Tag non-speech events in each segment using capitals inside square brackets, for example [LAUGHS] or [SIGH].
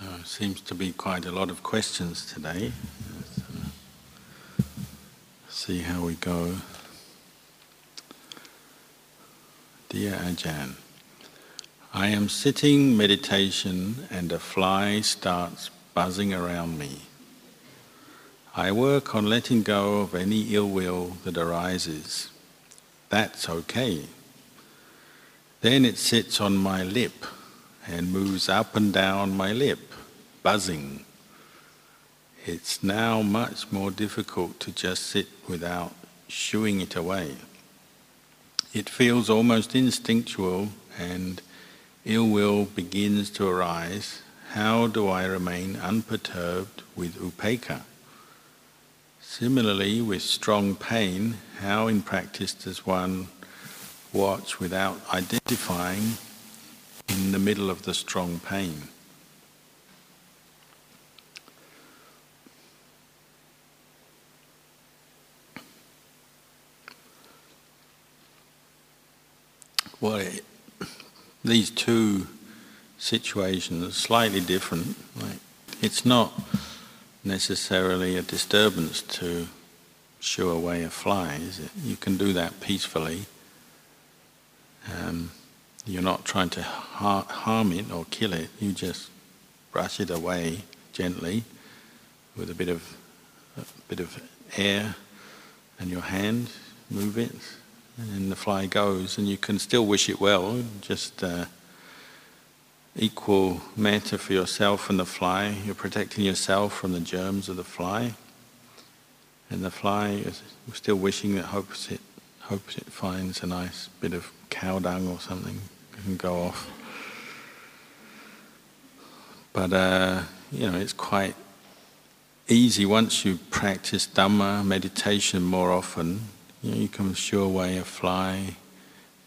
So it seems to be quite a lot of questions today. So uh, see how we go. Dear Ajahn, I am sitting meditation and a fly starts buzzing around me. I work on letting go of any ill will that arises. That's okay. Then it sits on my lip and moves up and down my lip, buzzing. It's now much more difficult to just sit without shooing it away. It feels almost instinctual and ill will begins to arise. How do I remain unperturbed with upekkha? Similarly, with strong pain, how in practice does one watch without identifying in the middle of the strong pain. Well, it, these two situations are slightly different. Like, it's not necessarily a disturbance to shoo away a fly, is it? You can do that peacefully. Um, you're not trying to har- harm it or kill it. You just brush it away gently with a bit of a bit of air and your hand move it and the fly goes. And you can still wish it well just uh, equal metta for yourself and the fly. You're protecting yourself from the germs of the fly. And the fly is still wishing that hopes it hopes it finds a nice bit of cow dung or something can go off. But uh, you know, it's quite easy once you practice Dhamma meditation more often. You, know, you can shoo away a fly.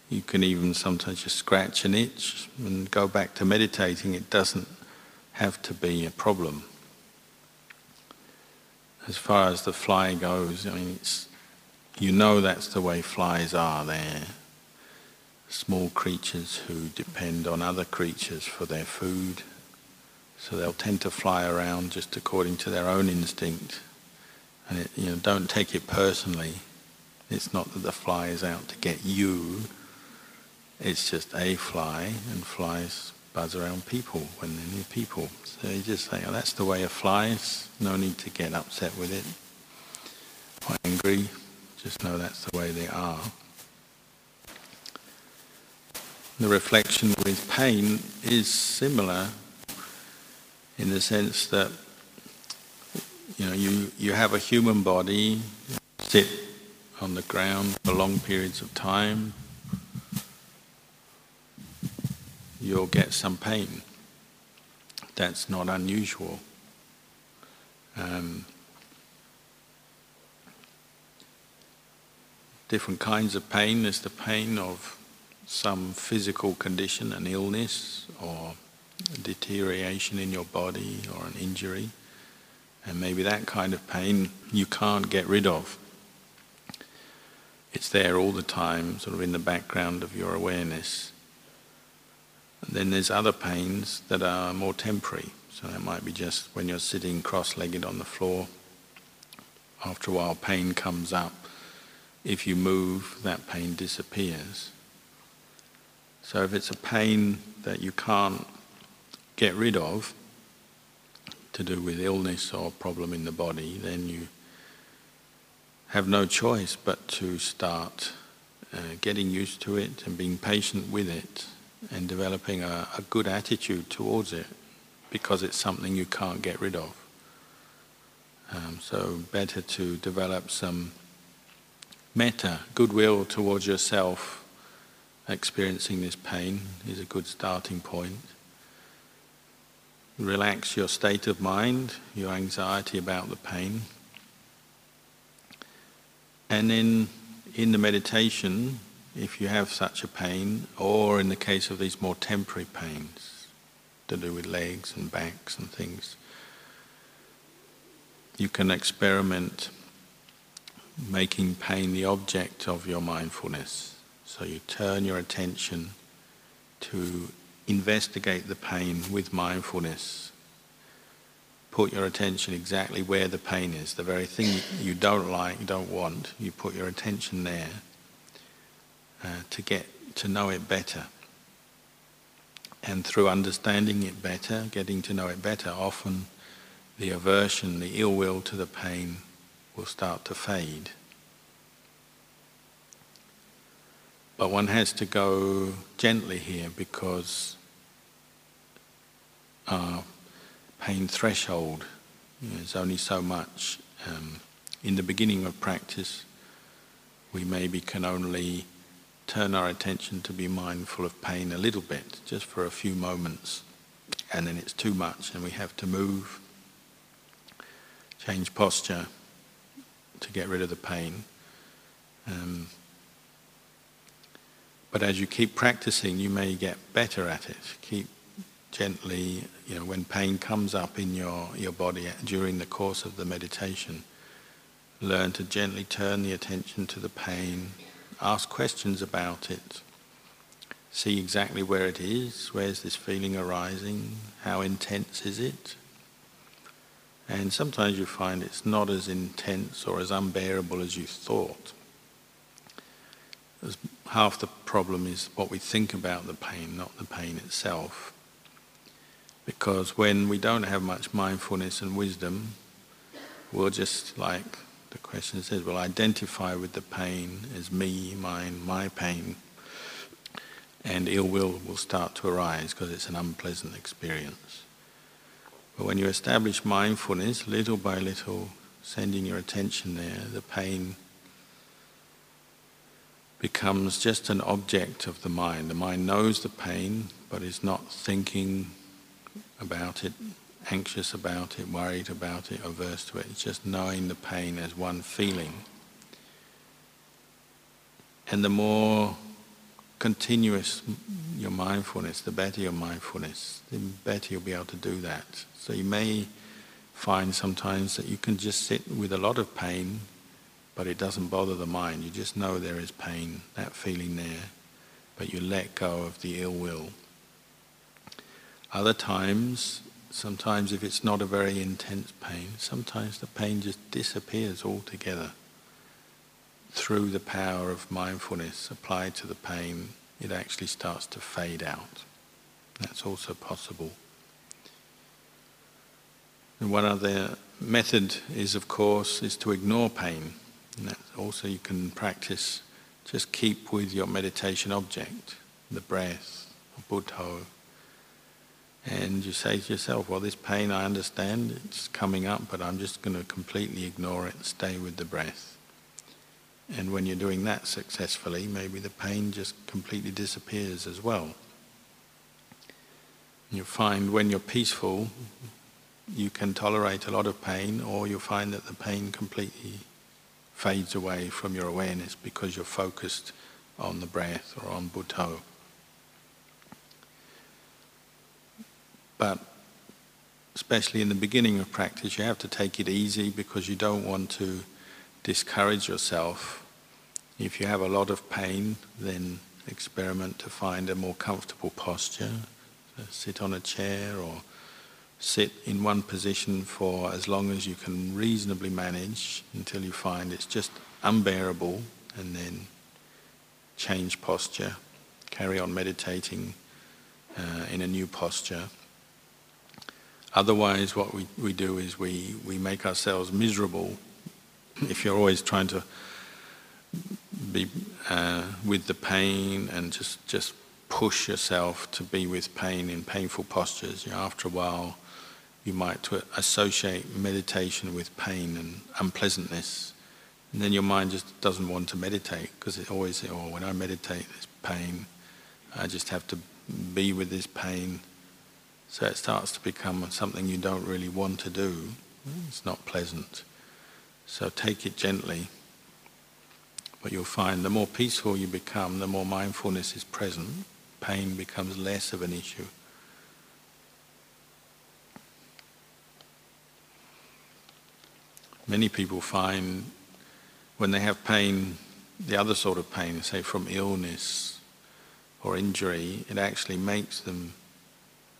You can even sometimes just scratch an itch and go back to meditating. It doesn't have to be a problem. As far as the fly goes, I mean, you know that's the way flies are. They're small creatures who depend on other creatures for their food. So they'll tend to fly around just according to their own instinct. And it, you know, don't take it personally. It's not that the fly is out to get you. It's just a fly, and flies buzz around people when they're near people. So you just say, oh, that's the way fly is. No need to get upset with it. Or angry. Just know that's the way they are the reflection with pain is similar in the sense that you know you, you have a human body sit on the ground for long periods of time you'll get some pain. That's not unusual. Um, different kinds of pain. There's the pain of some physical condition, an illness or deterioration in your body or an injury. And maybe that kind of pain you can't get rid of. It's there all the time, sort of in the background of your awareness. And then there's other pains that are more temporary. So that might be just when you're sitting cross-legged on the floor. After a while, pain comes up. If you move, that pain disappears. So if it's a pain that you can't get rid of, to do with illness or problem in the body, then you have no choice but to start uh, getting used to it and being patient with it and developing a, a good attitude towards it because it's something you can't get rid of. Um, so better to develop some metta, goodwill towards yourself experiencing this pain is a good starting point. Relax your state of mind, your anxiety about the pain. And then in the meditation, if you have such a pain, or in the case of these more temporary pains to do with legs and backs and things, you can experiment making pain the object of your mindfulness. So you turn your attention to investigate the pain with mindfulness put your attention exactly where the pain is, the very thing you don't like, you don't want, you put your attention there uh, to get to know it better. And through understanding it better, getting to know it better, often the aversion, the ill will to the pain will start to fade. But one has to go gently here because our pain threshold is only so much. Um, in the beginning of practice, we maybe can only turn our attention to be mindful of pain a little bit, just for a few moments, and then it's too much, and we have to move, change posture to get rid of the pain. Um, but as you keep practicing, you may get better at it. Keep gently, you know, when pain comes up in your, your body during the course of the meditation, learn to gently turn the attention to the pain, ask questions about it, see exactly where it is, where's this feeling arising, how intense is it. And sometimes you find it's not as intense or as unbearable as you thought half the problem is what we think about the pain, not the pain itself. Because when we don't have much mindfulness and wisdom, we'll just, like the question says, we'll identify with the pain as me, mine, my pain, and ill will will start to arise because it's an unpleasant experience. But when you establish mindfulness, little by little, sending your attention there, the pain becomes just an object of the mind. The mind knows the pain, but is not thinking about it, anxious about it, worried about it, averse to it. It's just knowing the pain as one feeling. And the more continuous your mindfulness, the better your mindfulness, the better you'll be able to do that. So you may find sometimes that you can just sit with a lot of pain but it doesn't bother the mind. You just know there is pain, that feeling there, but you let go of the ill will. Other times, sometimes if it's not a very intense pain, sometimes the pain just disappears altogether. Through the power of mindfulness applied to the pain, it actually starts to fade out. That's also possible. And one other method is, of course, is to ignore pain. And also you can practice, just keep with your meditation object, the breath, or Buddha. And you say to yourself, well, this pain I understand, it's coming up, but I'm just going to completely ignore it stay with the breath. And when you're doing that successfully, maybe the pain just completely disappears as well. You find when you're peaceful, you can tolerate a lot of pain, or you'll find that the pain completely fades away from your awareness because you're focused on the breath or on Buddha. But especially in the beginning of practice, you have to take it easy because you don't want to discourage yourself. If you have a lot of pain, then experiment to find a more comfortable posture. So sit on a chair or sit in one position for as long as you can reasonably manage until you find it's just unbearable and then change posture, carry on meditating uh, in a new posture. Otherwise, what we, we do is we, we make ourselves miserable. If you're always trying to be uh, with the pain and just, just push yourself to be with pain in painful postures, you know, after a while, you might associate meditation with pain and unpleasantness. And then your mind just doesn't want to meditate because it always says, oh, when I meditate, there's pain. I just have to be with this pain. So it starts to become something you don't really want to do. It's not pleasant. So take it gently. But you'll find the more peaceful you become, the more mindfulness is present, pain becomes less of an issue. Many people find when they have pain, the other sort of pain, say from illness or injury, it actually makes them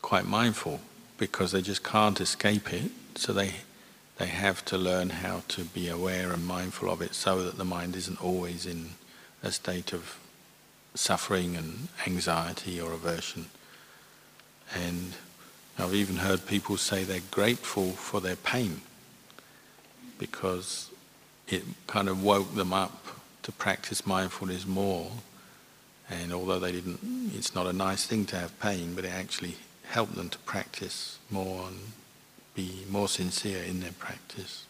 quite mindful. because they just can't escape it. So they they have to learn how to be aware and mindful of it, so that the mind isn't always in a state of suffering and anxiety or aversion. And I've even heard people say they're grateful for their pain because it kind of woke them up to practice mindfulness more. And although they didn't, it's not a nice thing to have pain, but it actually helped them to practice more and be more sincere in their practice.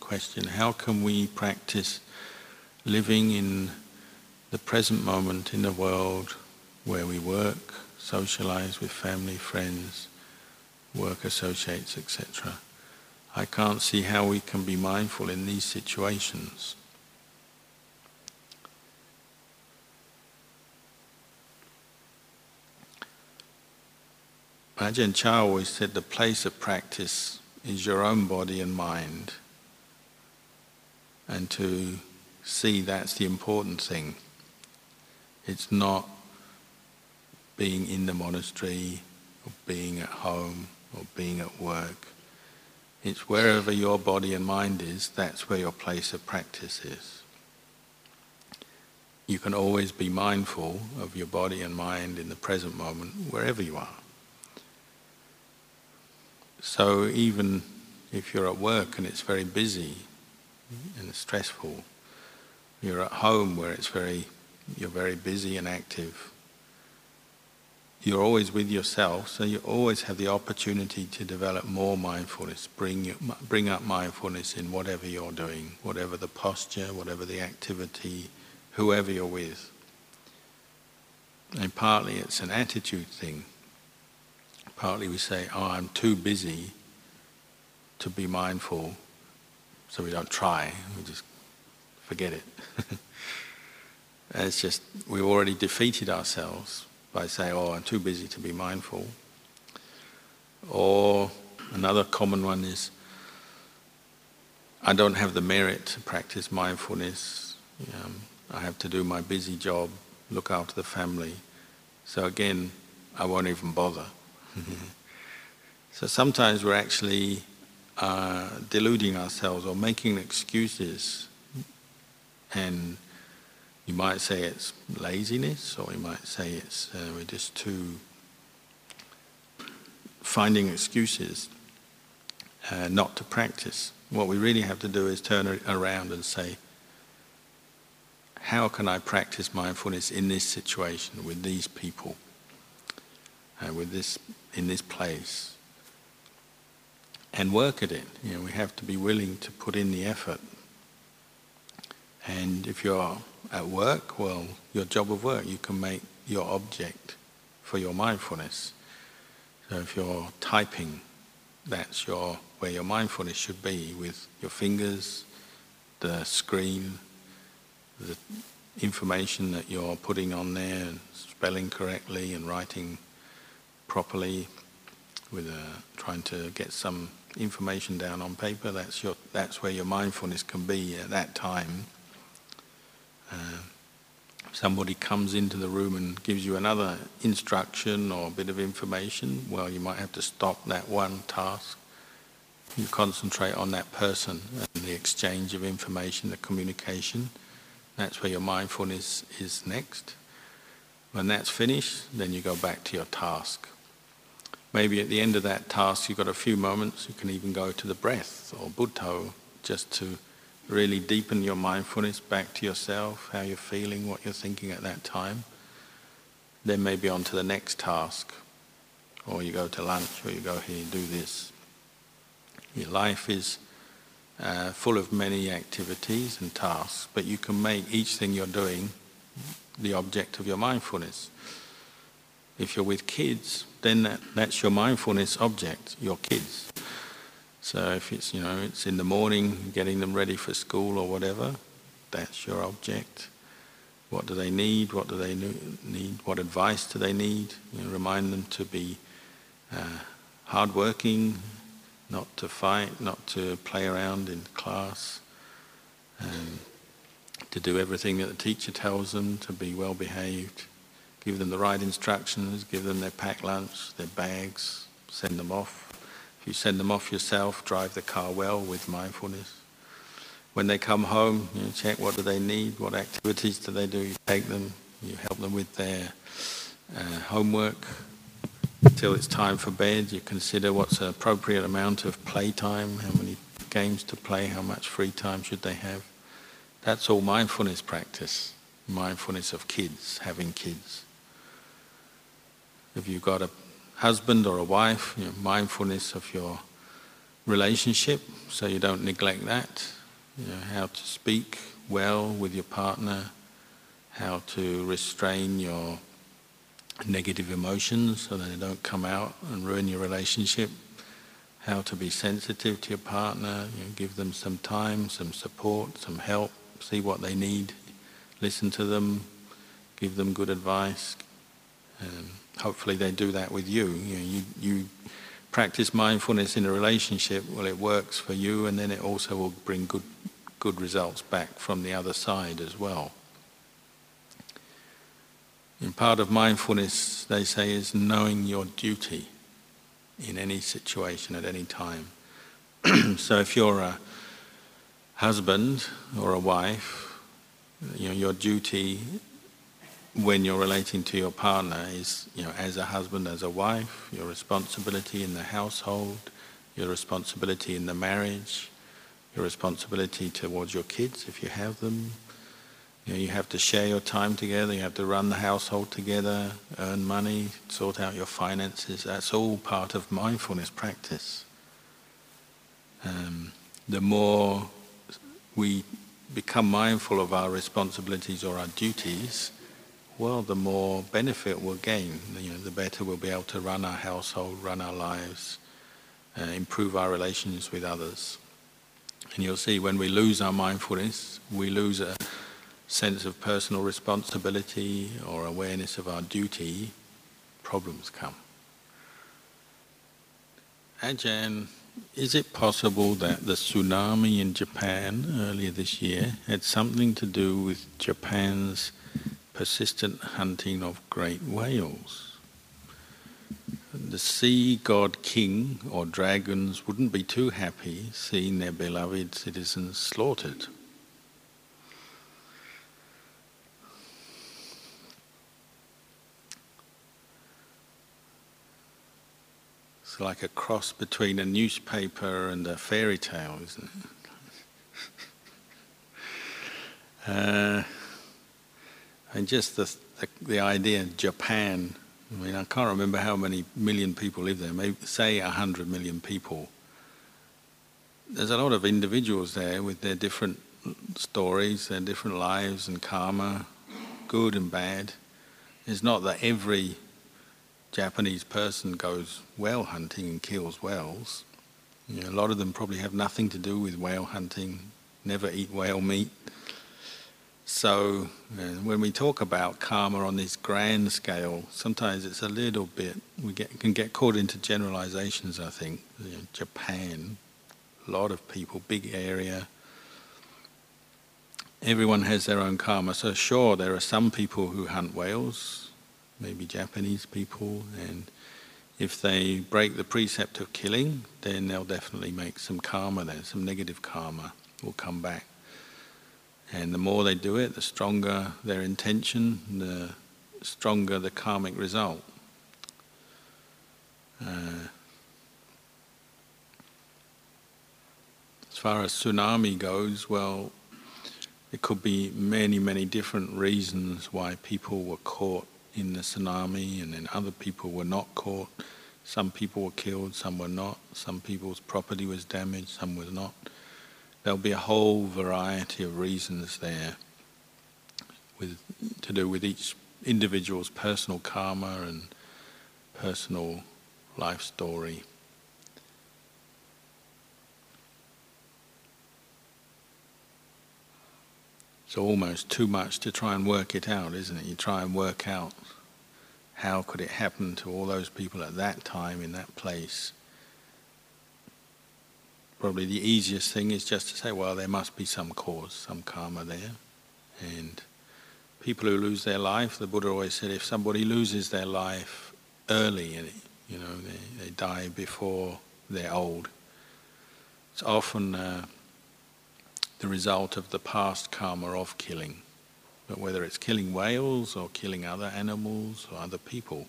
Question How can we practice living in the present moment in the world where we work, socialize with family, friends, work associates, etc. I can't see how we can be mindful in these situations. Ajahn Chah always said the place of practice is your own body and mind, and to see that's the important thing. It's not being in the monastery or being at home or being at work. It's wherever your body and mind is, that's where your place of practice is. You can always be mindful of your body and mind in the present moment, wherever you are. So even if you're at work and it's very busy and stressful, you're at home where it's very, you're very busy and active, you're always with yourself, so you always have the opportunity to develop more mindfulness, bring, bring up mindfulness in whatever you're doing, whatever the posture, whatever the activity, whoever you're with. And partly it's an attitude thing. Partly we say, oh, I'm too busy to be mindful, so we don't try, we just forget it. [LAUGHS] it's just, we've already defeated ourselves by saying, oh, I'm too busy to be mindful. Or another common one is, I don't have the merit to practice mindfulness. Um, I have to do my busy job, look after the family. So again, I won't even bother. [LAUGHS] so sometimes we're actually uh, deluding ourselves or making excuses and you might say it's laziness, or you might say it's uh, we're just too finding excuses uh, not to practice. What we really have to do is turn around and say, how can I practice mindfulness in this situation with these people, uh, with this in this place, and work at it. You know, we have to be willing to put in the effort. And if you're at work, well, your job of work, you can make your object for your mindfulness. So if you're typing, that's your where your mindfulness should be with your fingers, the screen, the information that you're putting on there, spelling correctly and writing properly, with a, uh, trying to get some information down on paper. That's your that's where your mindfulness can be at that time. Uh, somebody comes into the room and gives you another instruction or a bit of information, well, you might have to stop that one task. You concentrate on that person and the exchange of information, the communication. That's where your mindfulness is next. When that's finished, then you go back to your task. Maybe at the end of that task, you've got a few moments, you can even go to the breath or Buddha just to really deepen your mindfulness back to yourself, how you're feeling, what you're thinking at that time. Then maybe on to the next task, or you go to lunch, or you go here, and do this. Your life is uh, full of many activities and tasks, but you can make each thing you're doing the object of your mindfulness. If you're with kids, then that, that's your mindfulness object, your kids. So if it's, you know, it's in the morning, getting them ready for school or whatever, that's your object. What do they need? What do they need? What advice do they need? You know, remind them to be uh, hardworking, not to fight, not to play around in class. to do everything that the teacher tells them, to be well behaved, give them the right instructions, give them their packed lunch, their bags, send them off. If you send them off yourself, drive the car well with mindfulness. When they come home, you check what do they need, what activities do they do, you take them, you help them with their uh, homework. Till it's time for bed, you consider what's an appropriate amount of playtime, how many games to play, how much free time should they have. That's all mindfulness practice, mindfulness of kids, having kids. If you've got a husband or a wife, you know, mindfulness of your relationship, so you don't neglect that. You know, how to speak well with your partner, how to restrain your negative emotions so that they don't come out and ruin your relationship, how to be sensitive to your partner, you know, give them some time, some support, some help, see what they need, listen to them, give them good advice. Um, hopefully they do that with you. You, know, you. you practice mindfulness in a relationship, well, it works for you, and then it also will bring good, good results back from the other side as well. And part of mindfulness, they say, is knowing your duty in any situation at any time. [CLEARS THROAT] so if you're a husband or a wife, you know, your duty when you're relating to your partner is, you know, as a husband, as a wife, your responsibility in the household, your responsibility in the marriage, your responsibility towards your kids if you have them, you, know, you have to share your time together, you have to run the household together, earn money, sort out your finances. That's all part of mindfulness practice. Um, the more we become mindful of our responsibilities or our duties, well, the more benefit we'll gain. You know, the better we'll be able to run our household, run our lives, uh, improve our relations with others. And you'll see when we lose our mindfulness, we lose a sense of personal responsibility or awareness of our duty, problems come. Ajahn, is it possible that the tsunami in Japan earlier this year had something to do with Japan's persistent hunting of great whales? The sea god king or dragons wouldn't be too happy seeing their beloved citizens slaughtered. It's like a cross between a newspaper and a fairy tale, isn't it? [LAUGHS] uh, and just the, the, the idea of Japan. I mean, I can't remember how many million people live there. Maybe say a hundred million people. There's a lot of individuals there with their different stories, their different lives and karma, good and bad. It's not that every Japanese person goes whale hunting and kills whales, you know, a lot of them probably have nothing to do with whale hunting, never eat whale meat. So when we talk about karma on this grand scale, sometimes it's a little bit we get can get caught into generalizations. I think you know, Japan, a lot of people, big area. Everyone has their own karma. So sure, there are some people who hunt whales, maybe Japanese people, and if they break the precept of killing, then they'll definitely make some karma there, some negative karma will come back. And the more they do it, the stronger their intention, the stronger the karmic result. Uh, as far as tsunami goes, well, there could be many, many different reasons why people were caught in the tsunami, and then other people were not caught. Some people were killed, some were not. Some people's property was damaged, some was not. There'll be a whole variety of reasons there with, to do with each individual's personal karma and personal life story. It's almost too much to try and work it out, isn't it? You try and work out how could it happen to all those people at that time in that place. Probably the easiest thing is just to say, well, there must be some cause, some karma there. And people who lose their life, the Buddha always said, if somebody loses their life early, you know, they, they die before they're old, it's often uh, the result of the past karma of killing. But whether it's killing whales or killing other animals or other people,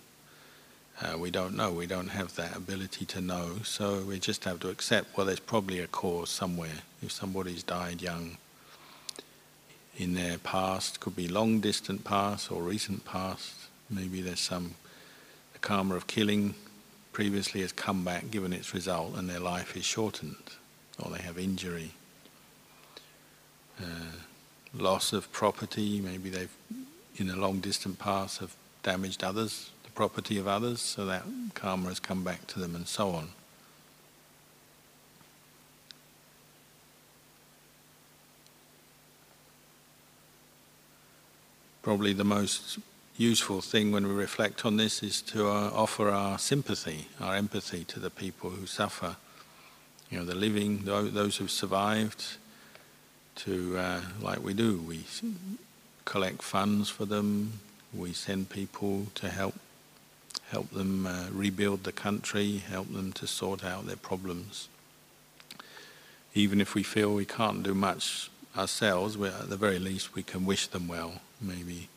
uh, we don't know. We don't have that ability to know. So we just have to accept, well, there's probably a cause somewhere. If somebody's died young in their past, could be long distant past or recent past, maybe there's some the karma of killing previously has come back, given its result, and their life is shortened, or they have injury. Uh, loss of property, maybe they've, in a long distant past, have damaged others, the property of others, so that karma has come back to them, and so on. Probably the most useful thing when we reflect on this is to uh, offer our sympathy, our empathy to the people who suffer. You know, the living, those who've survived, to, uh, like we do, we collect funds for them, we send people to help help them uh, rebuild the country, help them to sort out their problems. Even if we feel we can't do much ourselves, at the very least we can wish them well, maybe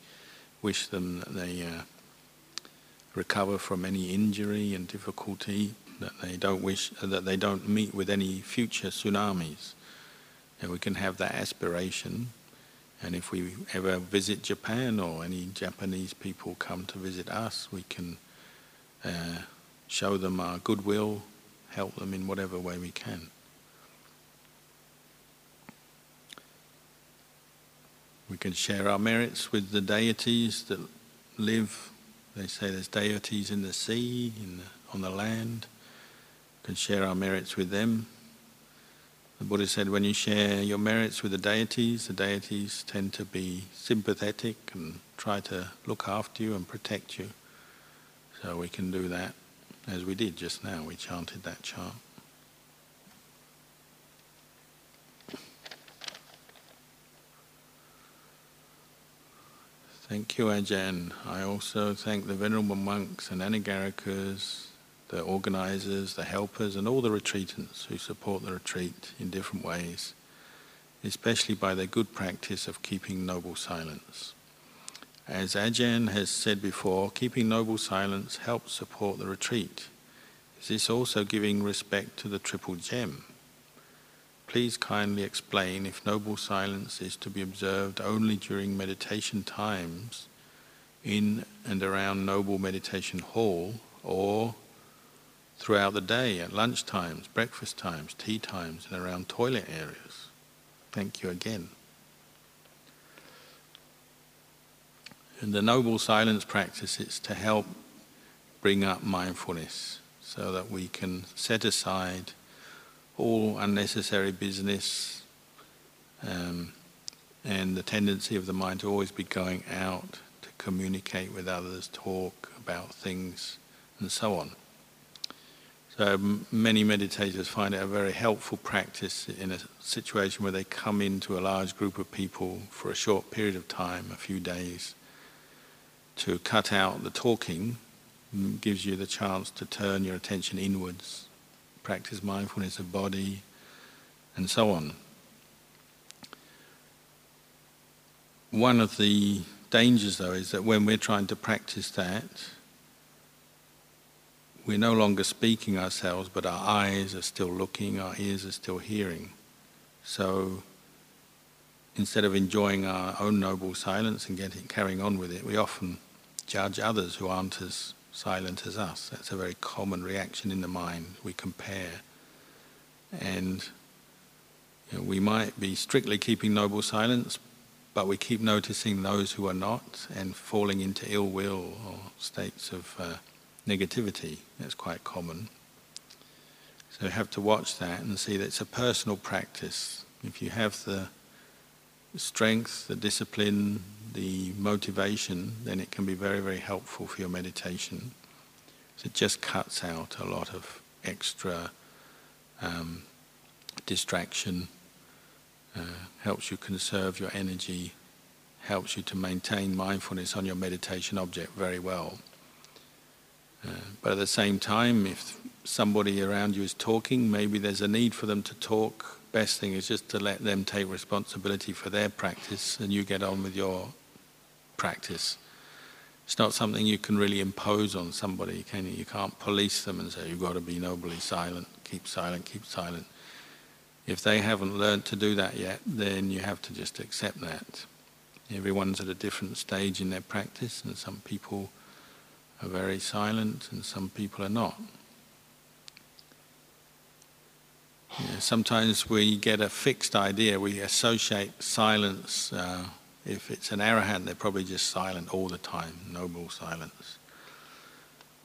wish them that they uh, recover from any injury and difficulty, that they don't wish that they don't meet with any future tsunamis and we can have that aspiration. And if we ever visit Japan or any Japanese people come to visit us, we can uh, show them our goodwill, help them in whatever way we can. We can share our merits with the deities that live. They say there's deities in the sea, in the, on the land. We can share our merits with them. The Buddha said when you share your merits with the deities, the deities tend to be sympathetic and try to look after you and protect you. So we can do that as we did just now. We chanted that chant. Thank you, Ajahn. I also thank the Venerable monks and Anagarikas the organisers, the helpers, and all the retreatants who support the retreat in different ways, especially by their good practice of keeping noble silence. As Ajahn has said before, keeping noble silence helps support the retreat. Is this also giving respect to the Triple Gem? Please kindly explain if noble silence is to be observed only during meditation times in and around Noble Meditation Hall or throughout the day at lunch times, breakfast times, tea times, and around toilet areas. Thank you again. And the noble silence practice is to help bring up mindfulness so that we can set aside all unnecessary business um, and the tendency of the mind to always be going out to communicate with others, talk about things, and so on. So many meditators find it a very helpful practice in a situation where they come into a large group of people for a short period of time, a few days, to cut out the talking gives you the chance to turn your attention inwards, practice mindfulness of body, and so on. One of the dangers, though, is that when we're trying to practice that, we're no longer speaking ourselves, but our eyes are still looking, our ears are still hearing. So instead of enjoying our own noble silence and getting carrying on with it, we often judge others who aren't as silent as us. That's a very common reaction in the mind. We compare. And you know, we might be strictly keeping noble silence, but we keep noticing those who are not and falling into ill will or states of uh, negativity. That's quite common. So you have to watch that and see that it's a personal practice. If you have the strength, the discipline, the motivation, then it can be very, very helpful for your meditation. So it just cuts out a lot of extra um, distraction, uh, helps you conserve your energy helps you to maintain mindfulness on your meditation object very well. Uh, but at the same time, if somebody around you is talking, maybe there's a need for them to talk. Best thing is just to let them take responsibility for their practice and you get on with your practice. It's not something you can really impose on somebody, can you? You can't police them and say, you've got to be nobly silent, keep silent, keep silent. If they haven't learned to do that yet, then you have to just accept that. Everyone's at a different stage in their practice, and some people are very silent and some people are not. sometimes we get a fixed idea, we associate silence. Uh, if it's an arahant, they're probably just silent all the time, noble silence.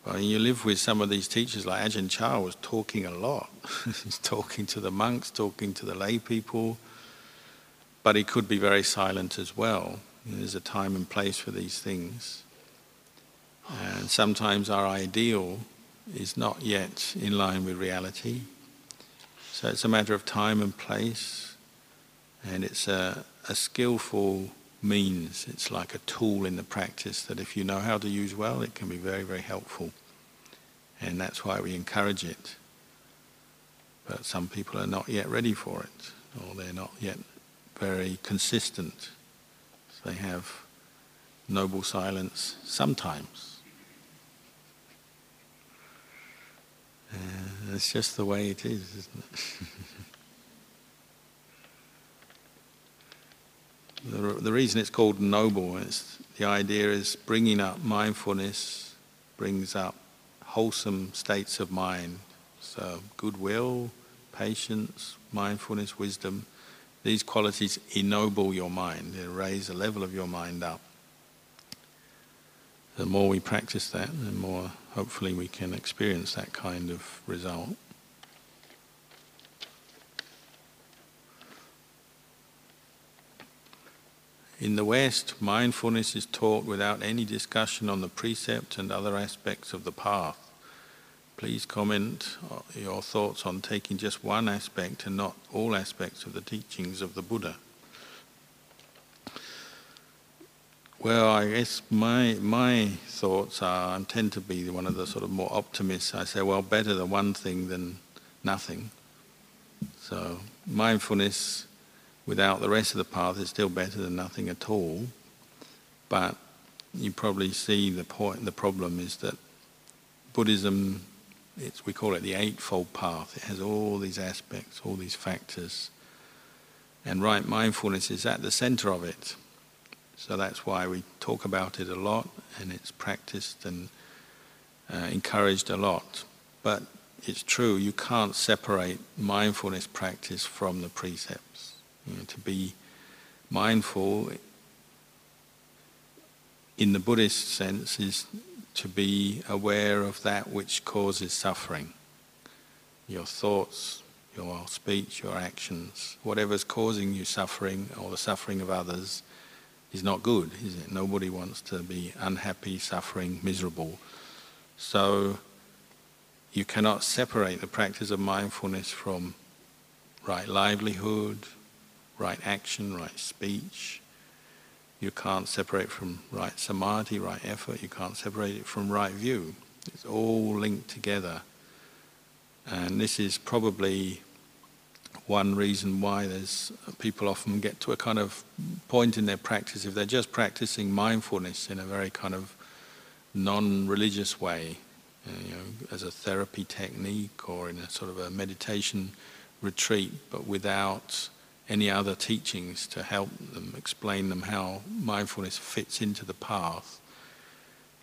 Well, you live with some of these teachers, like Ajahn Chah was talking a lot. [LAUGHS] He's talking to the monks, talking to the lay people, but he could be very silent as well. There's a time and place for these things. And sometimes our ideal is not yet in line with reality. So it's a matter of time and place, and it's a, a skillful means. It's like a tool in the practice that if you know how to use well, it can be very, very helpful. And that's why we encourage it. But some people are not yet ready for it, or they're not yet very consistent. So they have noble silence sometimes. Uh, it's just the way it is, isn't it? [LAUGHS] The, the reason it's called noble is the idea is bringing up mindfulness brings up wholesome states of mind. So goodwill, patience, mindfulness, wisdom, these qualities ennoble your mind. They raise the level of your mind up. The more we practice that, the more hopefully we can experience that kind of result. In the West, mindfulness is taught without any discussion on the precept and other aspects of the path. Please comment uh, your thoughts on taking just one aspect and not all aspects of the teachings of the Buddha. Well, I guess my my thoughts are I tend to be one of the sort of more optimists. I say, well, better the one thing than nothing. So mindfulness without the rest of the path is still better than nothing at all. But you probably see the point. The problem is that Buddhism, it's, we call it the Eightfold Path. It has all these aspects, all these factors, and right mindfulness is at the center of it. So that's why we talk about it a lot, and it's practiced and uh, encouraged a lot. But it's true, you can't separate mindfulness practice from the precepts. You know, to be mindful in the Buddhist sense is to be aware of that which causes suffering. Your thoughts, your speech, your actions, whatever's causing you suffering or the suffering of others is not good, is it? Nobody wants to be unhappy, suffering, miserable. So you cannot separate the practice of mindfulness from right livelihood, right action, right speech. You can't separate from right samadhi, right effort. You can't separate it from right view. It's all linked together. And this is probably one reason why there's people often get to a kind of point in their practice if they're just practicing mindfulness in a very kind of non-religious way, you know, as a therapy technique or in a sort of a meditation retreat, but without any other teachings to help them, explain them how mindfulness fits into the path,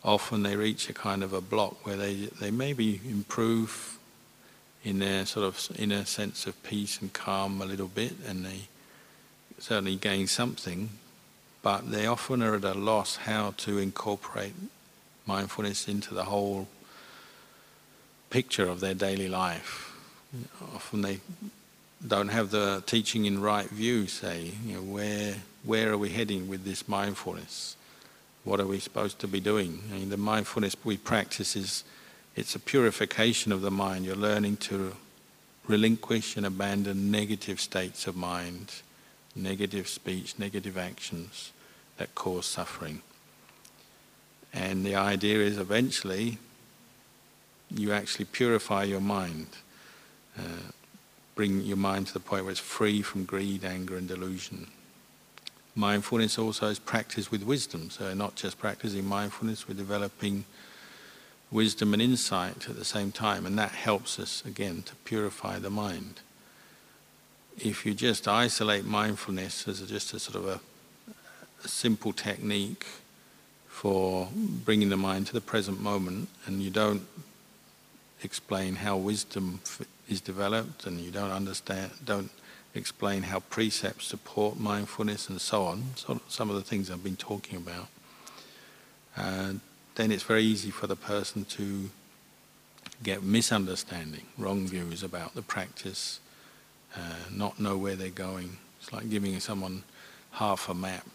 often they reach a kind of a block where they, they maybe improve in their sort of inner sense of peace and calm a little bit, and they certainly gain something, but they often are at a loss how to incorporate mindfulness into the whole picture of their daily life. Often they don't have the teaching in right view, say, you know, where where are we heading with this mindfulness? What are we supposed to be doing? I mean, the mindfulness we practice is it's a purification of the mind. You're learning to relinquish and abandon negative states of mind, negative speech, negative actions, that cause suffering. And the idea is eventually you actually purify your mind, uh, bring your mind to the point where it's free from greed, anger, and delusion. Mindfulness also is practice with wisdom, so not just practicing mindfulness, we're developing wisdom and insight at the same time, and that helps us again to purify the mind. If you just isolate mindfulness as a, just a sort of a, a simple technique for bringing the mind to the present moment, and you don't explain how wisdom is developed, and you don't understand, don't explain how precepts support mindfulness, and so on. So some of the things I've been talking about. Uh, then it's very easy for the person to get misunderstanding, wrong views about the practice, uh, not know where they're going. It's like giving someone half a map.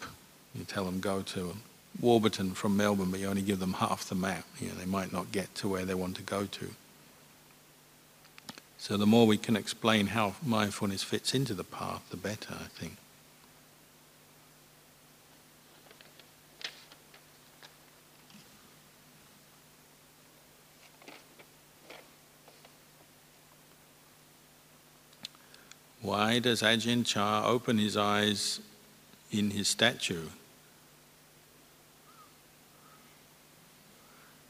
You tell them go to Warburton from Melbourne, but you only give them half the map. You know, they might not get to where they want to go to. So the more we can explain how mindfulness fits into the path, the better, I think. Why does Ajahn Chah open his eyes in his statue?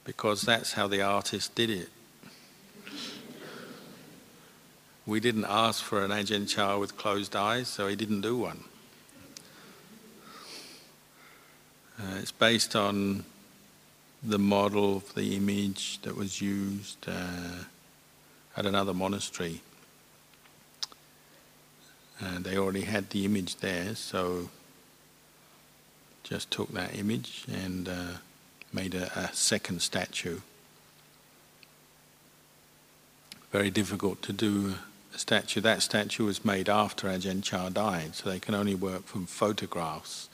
because that's how the artist did it. We didn't ask for an Ajahn Chah with closed eyes, so he didn't do one. Uh, it's based on the model the image that was used uh, at another monastery. Uh, they already had the image there, so just took that image and uh, made a, a second statue. Very difficult to do a statue. That statue was made after Ajahn Chah died, so they can only work from photographs.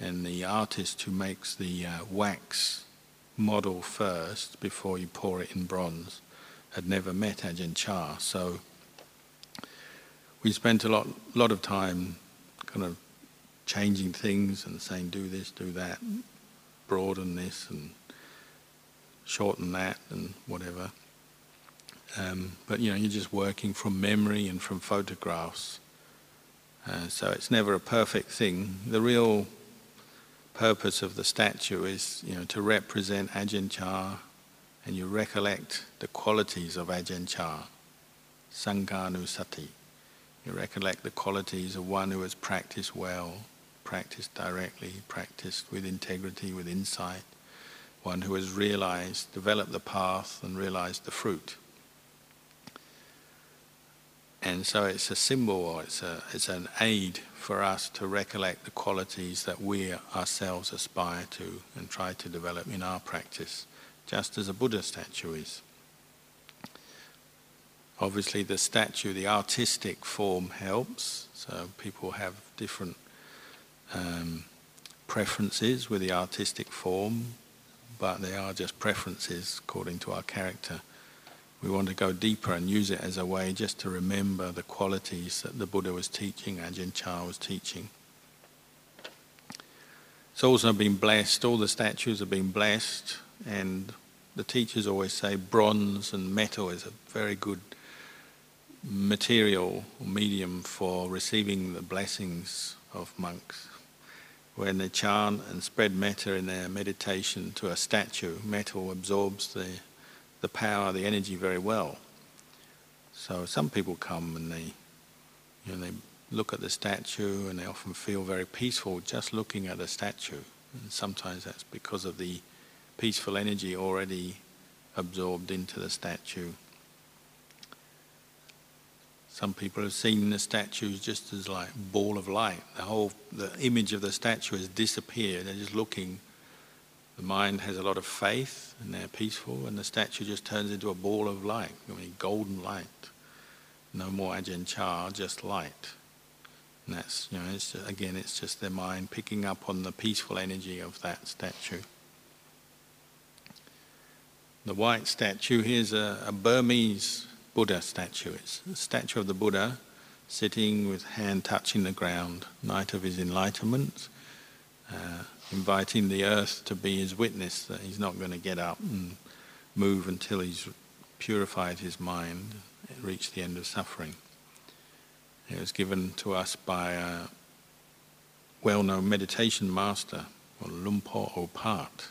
And the artist who makes the uh, wax model first before you pour it in bronze had never met Ajahn Chah, so we spent a lot, lot of time kind of changing things and saying do this, do that, broaden this and shorten that and whatever. Um, but you know, you're just working from memory and from photographs. Uh, so it's never a perfect thing. The real purpose of the statue is, you know, to represent Ajahn Chah, and you recollect the qualities of Ajahn Chah, Sanghanusati. You recollect the qualities of one who has practiced well, practiced directly, practiced with integrity, with insight, one who has realized, developed the path and realized the fruit. And so it's a symbol or it's, a, it's an aid for us to recollect the qualities that we ourselves aspire to and try to develop in our practice, just as a Buddha statue is. Obviously, the statue, the artistic form helps, so people have different um, preferences with the artistic form, but they are just preferences according to our character. We want to go deeper and use it as a way just to remember the qualities that the Buddha was teaching, Ajahn Chah was teaching. It's also been blessed, all the statues have been blessed, and the teachers always say bronze and metal is a very good material or medium for receiving the blessings of monks when they chant and spread metta in their meditation to a statue, metal absorbs the, the power, the energy very well. So some people come and they, you know, they look at the statue and they often feel very peaceful just looking at the statue. And sometimes that's because of the peaceful energy already absorbed into the statue. Some people have seen the statues just as like ball of light. The whole the image of the statue has disappeared. They're just looking. The mind has a lot of faith and they're peaceful, and the statue just turns into a ball of light. I mean, golden light. No more Ajahn Chah, just light. And that's you know, it's just, again, it's just their mind picking up on the peaceful energy of that statue. The white statue here's a, a Burmese Buddha statue. It's a statue of the Buddha sitting with hand touching the ground, night of his enlightenment. uh, inviting the earth to be his witness that he's not going to get up and move until he's purified his mind, reached the end of suffering. It was given to us by a well-known meditation master, called Luang Por Opat,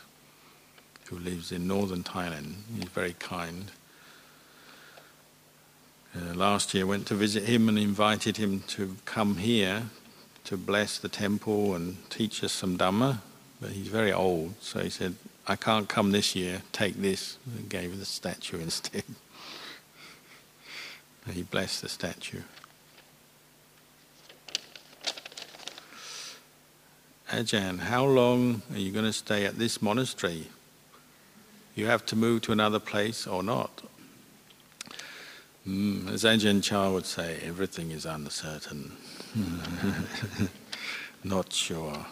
who lives in northern Thailand. He's very kind. Uh, last year went to visit him and invited him to come here to bless the temple and teach us some Dhamma. But he's very old, so he said, I can't come this year, take this. And gave him the statue instead. [LAUGHS] he blessed the statue. Ajahn, how long are you going to stay at this monastery? You have to move to another place or not? Mm, as Ajahn Chah would say, everything is uncertain. [LAUGHS] not sure.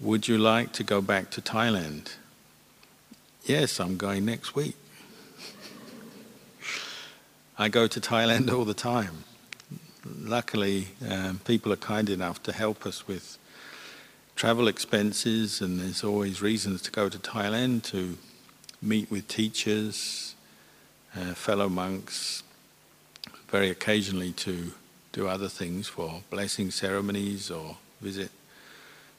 Would you like to go back to Thailand? Yes, I'm going next week. I go to Thailand all the time luckily, um, people are kind enough to help us with travel expenses, and there's always reasons to go to Thailand to meet with teachers, uh, fellow monks, very occasionally to do other things for blessing ceremonies or visit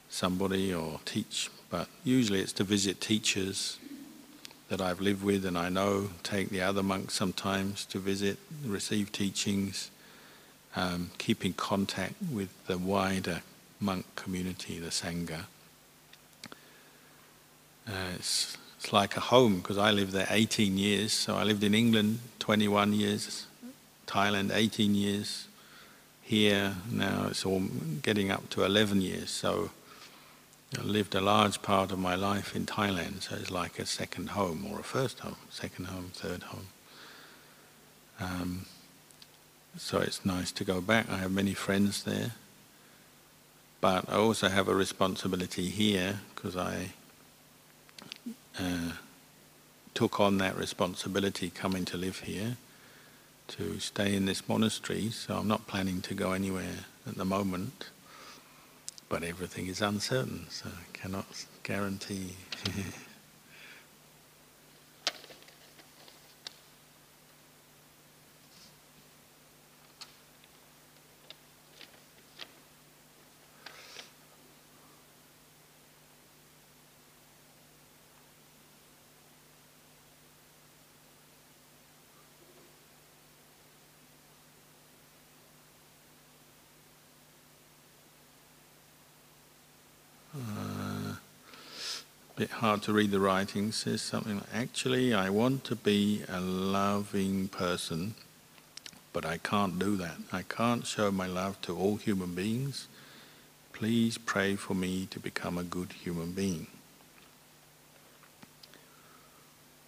somebody or teach. But usually it's to visit teachers that I've lived with and I know, take the other monks sometimes to visit, receive teachings um, keep in contact with the wider monk community, the Sangha. Uh, it's, it's like a home because I lived there 18 years. So I lived in England 21 years, Thailand 18 years, here now it's all getting up to 11 years. So I lived a large part of my life in Thailand. So it's like a second home or a first home, second home, third home. Um, so it's nice to go back. I have many friends there. But I also have a responsibility here because I uh, took on that responsibility coming to live here to stay in this monastery. So I'm not planning to go anywhere at the moment. But everything is uncertain, so I cannot guarantee. [LAUGHS] bit hard to read the writing, says something like, Actually, I want to be a loving person, but I can't do that. I can't show my love to all human beings. Please pray for me to become a good human being.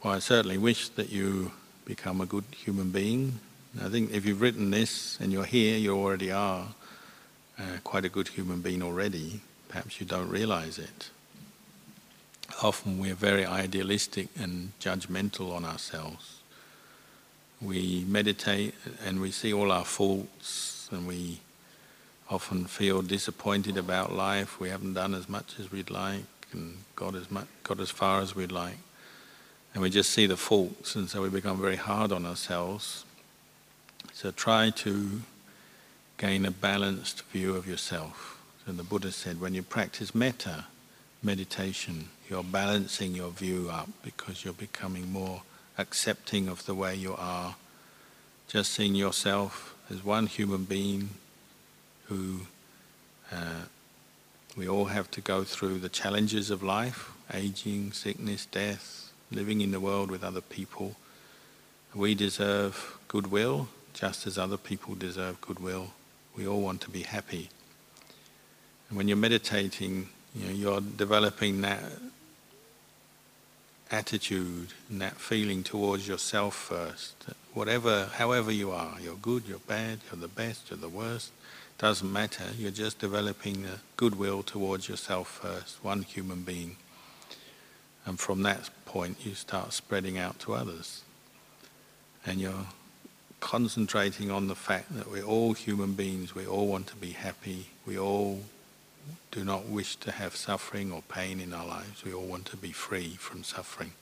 Well, I certainly wish that you become a good human being. I think if you've written this and you're here, you already are uh, quite a good human being already. Perhaps you don't realize it often we're very idealistic and judgmental on ourselves. We meditate and we see all our faults and we often feel disappointed about life. We haven't done as much as we'd like and got as, much, got as far as we'd like. And we just see the faults and so we become very hard on ourselves. So try to gain a balanced view of yourself. And the Buddha said, when you practice metta, meditation, you're balancing your view up because you're becoming more accepting of the way you are. Just seeing yourself as one human being who uh, we all have to go through the challenges of life aging, sickness, death, living in the world with other people. We deserve goodwill just as other people deserve goodwill. We all want to be happy. And when you're meditating, you know, you're developing that attitude and that feeling towards yourself first. Whatever, however you are, you're good, you're bad, you're the best, you're the worst, doesn't matter. You're just developing a goodwill towards yourself first, one human being. And from that point, you start spreading out to others. And you're concentrating on the fact that we're all human beings, we all want to be happy, we all do not wish to have suffering or pain in our lives. We all want to be free from suffering.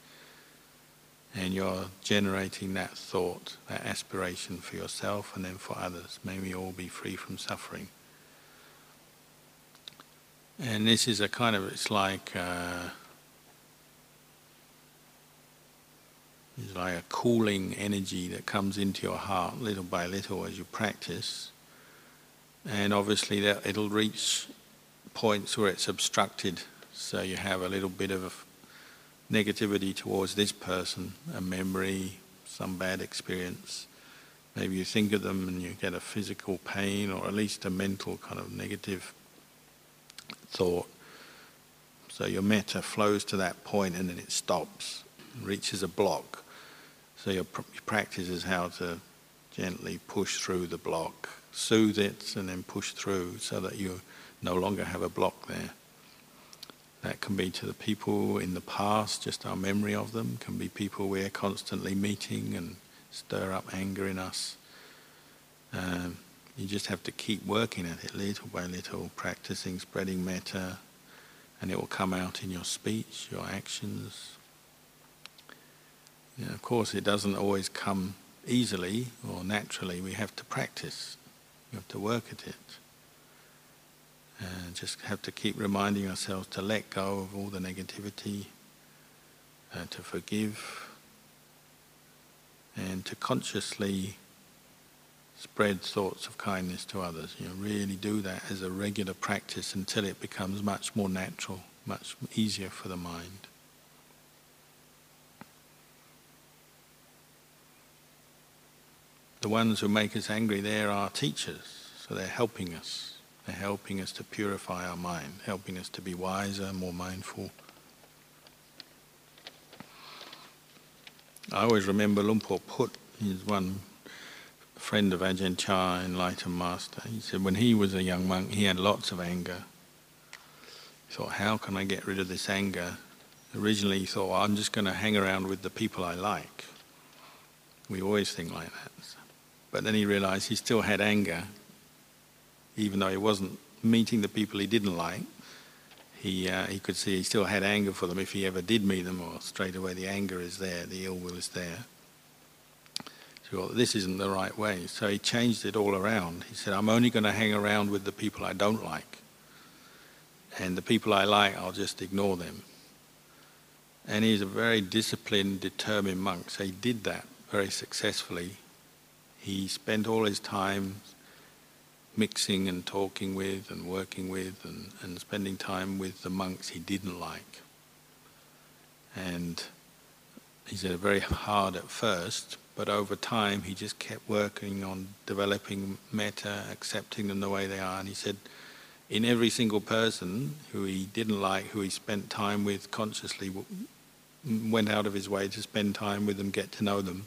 And you're generating that thought, that aspiration for yourself and then for others. May we all be free from suffering. And this is a kind of, it's like, uh, it's like a cooling energy that comes into your heart little by little as you practice. And obviously that it'll reach points where it's obstructed. So you have a little bit of negativity towards this person, a memory, some bad experience. Maybe you think of them and you get a physical pain or at least a mental kind of negative thought. So your metta flows to that point and then it stops, reaches a block. So your, pr- your practice is how to gently push through the block, soothe it, and then push through so that you no longer have a block there. That can be to the people in the past, just our memory of them, can be people we're constantly meeting and stir up anger in us. Um, you just have to keep working at it little by little, practicing spreading metta, and it will come out in your speech, your actions. You know, of course, it doesn't always come easily or naturally. We have to practice. We have to work at it. And just have to keep reminding ourselves to let go of all the negativity, uh, to forgive, and to consciously spread thoughts of kindness to others. You know, really do that as a regular practice until it becomes much more natural, much easier for the mind. The ones who make us angry, they're our teachers, so they're helping us. Helping us to purify our mind, helping us to be wiser, more mindful. I always remember Luang Put, he's one friend of Ajahn Chah, enlightened master, he said when he was a young monk, he had lots of anger. He thought, how can I get rid of this anger? Originally, he thought, well, I'm just going to hang around with the people I like. We always think like that. But then he realized he still had anger, even though he wasn't meeting the people he didn't like. He, uh, he could see he still had anger for them if he ever did meet them, or straight away the anger is there, the ill will is there thought, this isn't the right way. So he changed it all around. He said, I'm only going to hang around with the people I don't like. And the people I like, I'll just ignore them. And he's a very disciplined, determined monk. So he did that very successfully. He spent all his time mixing and talking with and working with and, and spending time with the monks he didn't like. And he said it very hard at first, but over time, he just kept working on developing metta, accepting them the way they are. And he said, in every single person who he didn't like, who he spent time with consciously, went out of his way to spend time with them, get to know them.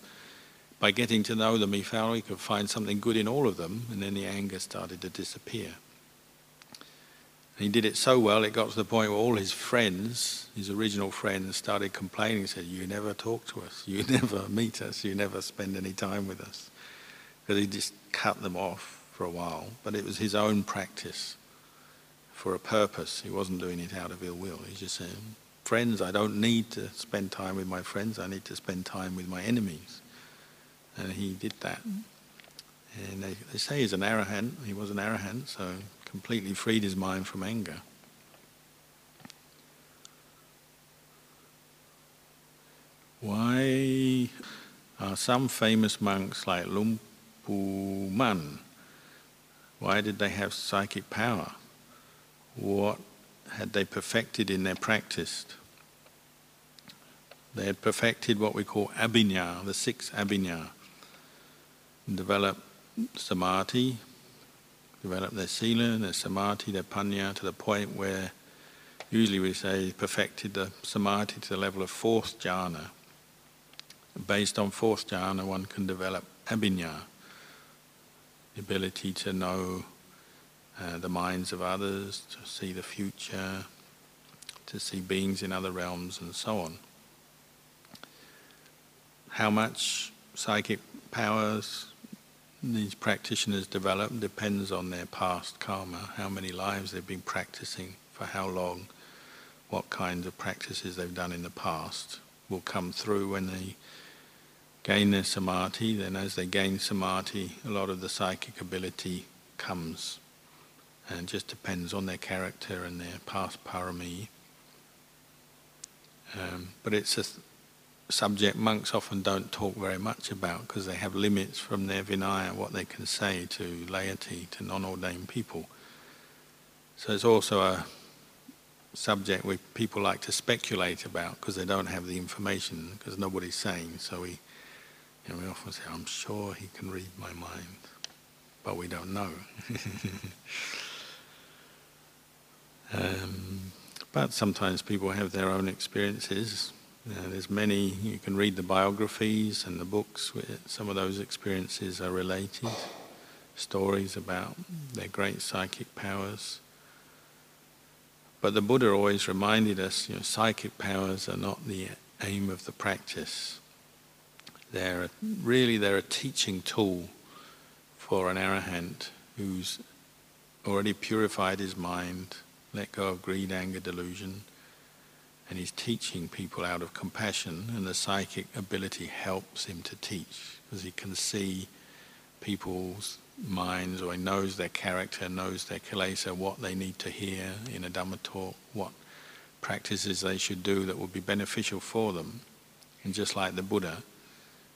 By getting to know them, he found he could find something good in all of them, and then the anger started to disappear. And he did it so well, it got to the point where all his friends, his original friends, started complaining, said, You never talk to us, [LAUGHS] you never meet us, you never spend any time with us. Because he just cut them off for a while. But it was his own practice for a purpose. He wasn't doing it out of ill will. He just said, Friends, I don't need to spend time with my friends, I need to spend time with my enemies. And he did that. Mm. And they, they say he's an arahant, he was an arahant, so completely freed his mind from anger. Why are some famous monks like Luang Pu Man, why did they have psychic power? What had they perfected in their practice? They had perfected what we call abhinya, the six abhinya. Develop samadhi, develop their sila, their samadhi, their panya to the point where usually we say perfected the samadhi to the level of fourth jhana. Based on fourth jhana, one can develop abhinya, the ability to know uh, the minds of others, to see the future, to see beings in other realms, and so on. How much psychic powers these practitioners develop depends on their past karma, how many lives they've been practicing, for how long, what kinds of practices they've done in the past will come through when they gain their samadhi. Then, as they gain samadhi, a lot of the psychic ability comes, and it just depends on their character and their past parami. Um, but it's a subject monks often don't talk very much about because they have limits from their vinaya, what they can say to laity, to non-ordained people. So it's also a subject where people like to speculate about because they don't have the information because nobody's saying. So we, you know, we often say, "I'm sure he can read my mind," but we don't know. [LAUGHS] um, but sometimes people have their own experiences uh, there's many, you can read the biographies and the books where some of those experiences are related, stories about their great psychic powers. But the Buddha always reminded us, you know, psychic powers are not the aim of the practice. They're a, really they're a teaching tool for an arahant who's already purified his mind, let go of greed, anger, delusion, and he's teaching people out of compassion, and the psychic ability helps him to teach because he can see people's minds, or he knows their character, knows their kilesa, what they need to hear in a Dhamma talk, what practices they should do that will be beneficial for them. And just like the Buddha,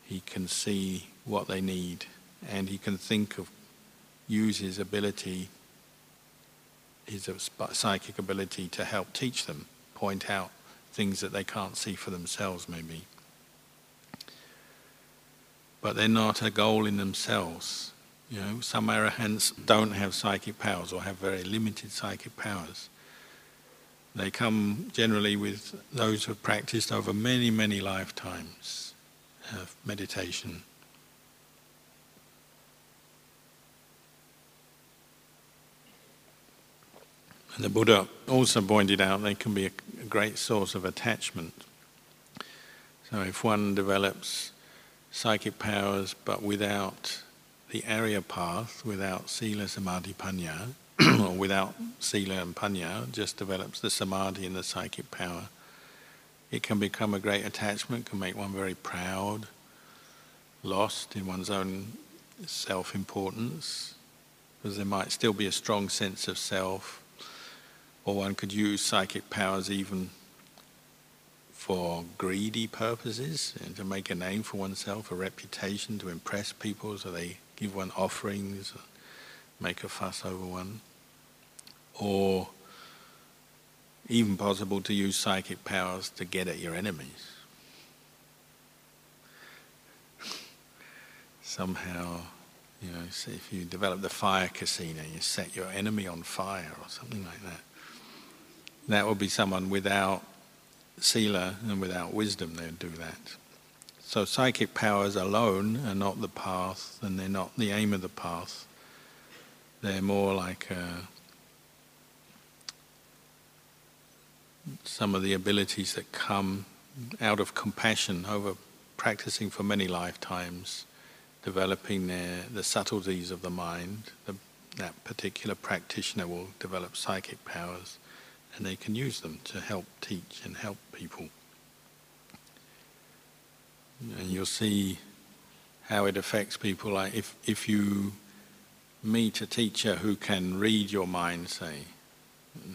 he can see what they need, and he can think of, use his ability, his psychic ability to help teach them, point out things that they can't see for themselves, maybe. But they're not a goal in themselves. You know, some arahants don't have psychic powers or have very limited psychic powers. They come generally with those who have practiced over many, many lifetimes of meditation. And the Buddha also pointed out they can be a great source of attachment. So if one develops psychic powers but without the Arya path, without Sila Samadhi Panya, [CLEARS THROAT] or without Sila and Panya, just develops the Samadhi and the psychic power, it can become a great attachment, can make one very proud, lost in one's own self importance, because there might still be a strong sense of self or one could use psychic powers even for greedy purposes, and to make a name for oneself, a reputation, to impress people so they give one offerings, make a fuss over one. Or even possible to use psychic powers to get at your enemies. [LAUGHS] Somehow, you know, if you develop the fire kasina, you set your enemy on fire or something like that that would be someone without sila and without wisdom they would do that. So psychic powers alone are not the path and they're not the aim of the path. They're more like uh, some of the abilities that come out of compassion over practicing for many lifetimes, developing their, the subtleties of the mind. The, that particular practitioner will develop psychic powers and they can use them to help teach and help people. And you'll see how it affects people. Like if, if you meet a teacher who can read your mind, say,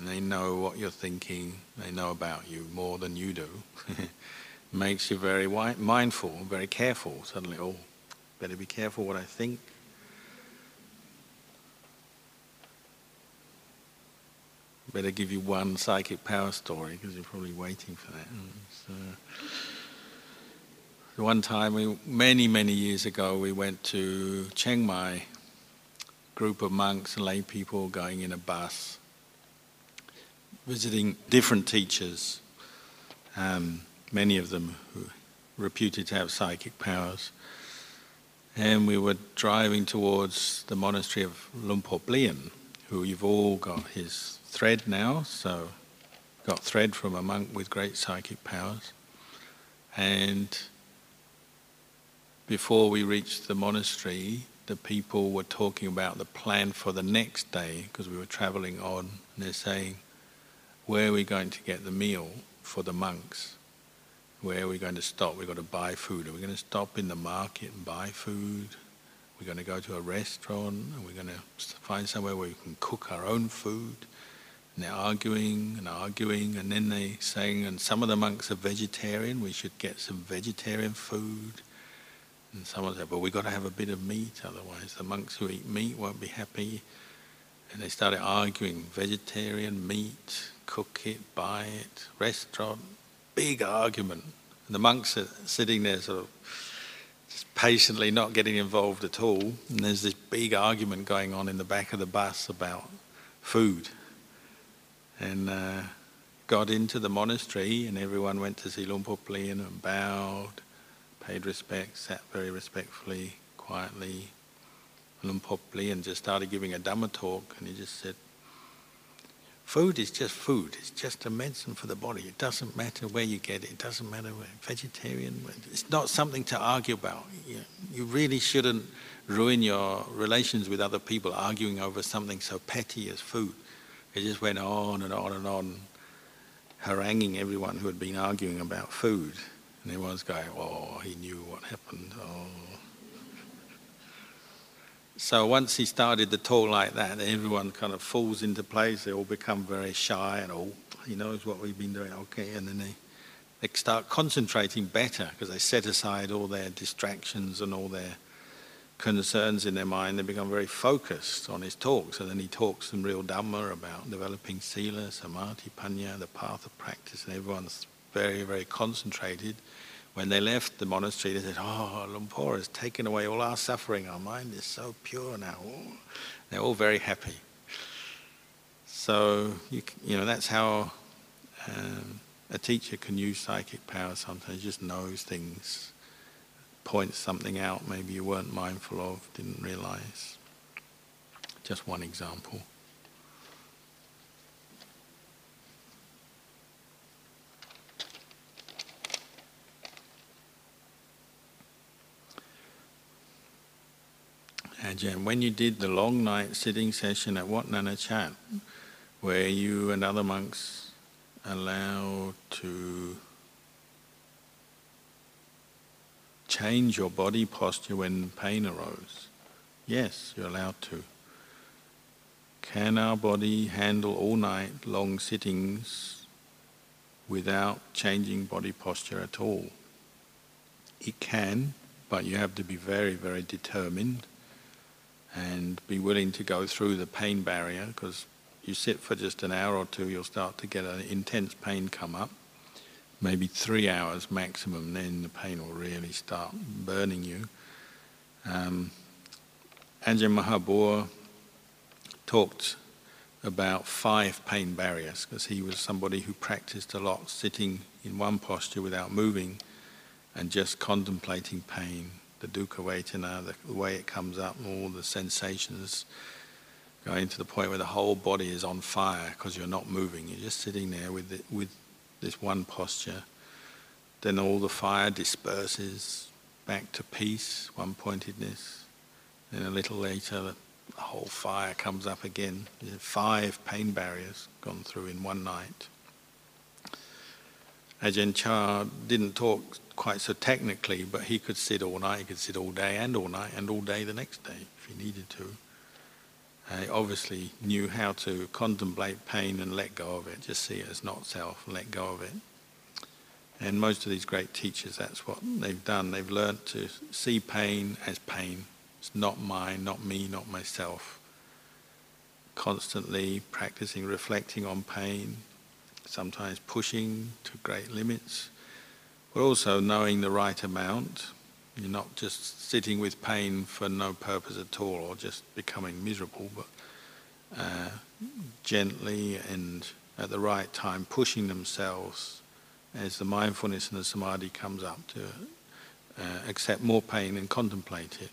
they know what you're thinking, they know about you more than you do, [LAUGHS] makes you very mindful, very careful. Suddenly, oh, better be careful what I think, better give you one psychic power story because you're probably waiting for that. So, one time, we, many, many years ago, we went to Chiang Mai, group of monks and lay people going in a bus, visiting different teachers, um, many of them who reputed to have psychic powers. And we were driving towards the monastery of Luang Por Plien, who you've all got his thread now, so got thread from a monk with great psychic powers. And before we reached the monastery, the people were talking about the plan for the next day because we were traveling on. And they're saying, where are we going to get the meal for the monks? Where are we going to stop? We've got to buy food. Are we going to stop in the market and buy food? We're going to go to a restaurant. Are we going to find somewhere where we can cook our own food? And they're arguing and arguing, and then they saying, and some of the monks are vegetarian. We should get some vegetarian food. And someone said, well, we've got to have a bit of meat, otherwise the monks who eat meat won't be happy. And they started arguing, vegetarian, meat, cook it, buy it, restaurant, big argument. And the monks are sitting there sort of just patiently not getting involved at all. And there's this big argument going on in the back of the bus about food. And uh, got into the monastery and everyone went to see Plien and bowed paid respect, sat very respectfully, quietly. Plien just started giving a Dhamma talk and he just said, Food is just food. It's just a medicine for the body. It doesn't matter where you get it. It doesn't matter where vegetarian. It's not something to argue about. You, you really shouldn't ruin your relations with other people arguing over something so petty as food. It just went on and on and on, haranguing everyone who had been arguing about food. And everyone's going, oh, he knew what happened. Oh. So once he started the talk like that, everyone kind of falls into place. They all become very shy and, oh, he knows what we've been doing. Okay. And then they, they start concentrating better because they set aside all their distractions and all their concerns in their mind. They become very focused on his talks. And then he talks some real Dhamma about developing Sila, Samadhi, Panya, the path of practice, and everyone's very, very concentrated. When they left the monastery, they said, Oh, Luang Por has taken away all our suffering. Our mind is so pure now. They're all very happy. So, you, you know, that's how um, a teacher can use psychic power sometimes. just knows things, points something out maybe you weren't mindful of, didn't realize. Just one example. Ajahn, when you did the long night sitting session at Wat Nana Chat, where you and other monks allowed to change your body posture when pain arose? Yes, you're allowed to. Can our body handle all night long sittings without changing body posture at all? It can, but you have to be very, very determined and be willing to go through the pain barrier because you sit for just an hour or two, you'll start to get an intense pain come up. Maybe three hours maximum, then the pain will really start burning you. Um, Ajahn Mahabua talked about five pain barriers because he was somebody who practiced a lot sitting in one posture without moving and just contemplating pain the dukkha vedana, the way it comes up, all the sensations going to the point where the whole body is on fire because you're not moving. You're just sitting there with it, with this one posture. Then all the fire disperses back to peace, one pointedness. Then a little later, the whole fire comes up again. Five pain barriers gone through in one night. Ajahn Chah didn't talk quite so technically, but he could sit all night, he could sit all day and all night and all day the next day if he needed to. Uh, obviously knew how to contemplate pain and let go of it, just see it as not self and let go of it. And most of these great teachers, that's what they've done. They've learned to see pain as pain. It's not mine, not me, not myself. Constantly practicing reflecting on pain, sometimes pushing to great limits, but also knowing the right amount. You're not just sitting with pain for no purpose at all or just becoming miserable, but uh, gently and at the right time pushing themselves as the mindfulness and the samadhi comes up to uh, accept more pain and contemplate it.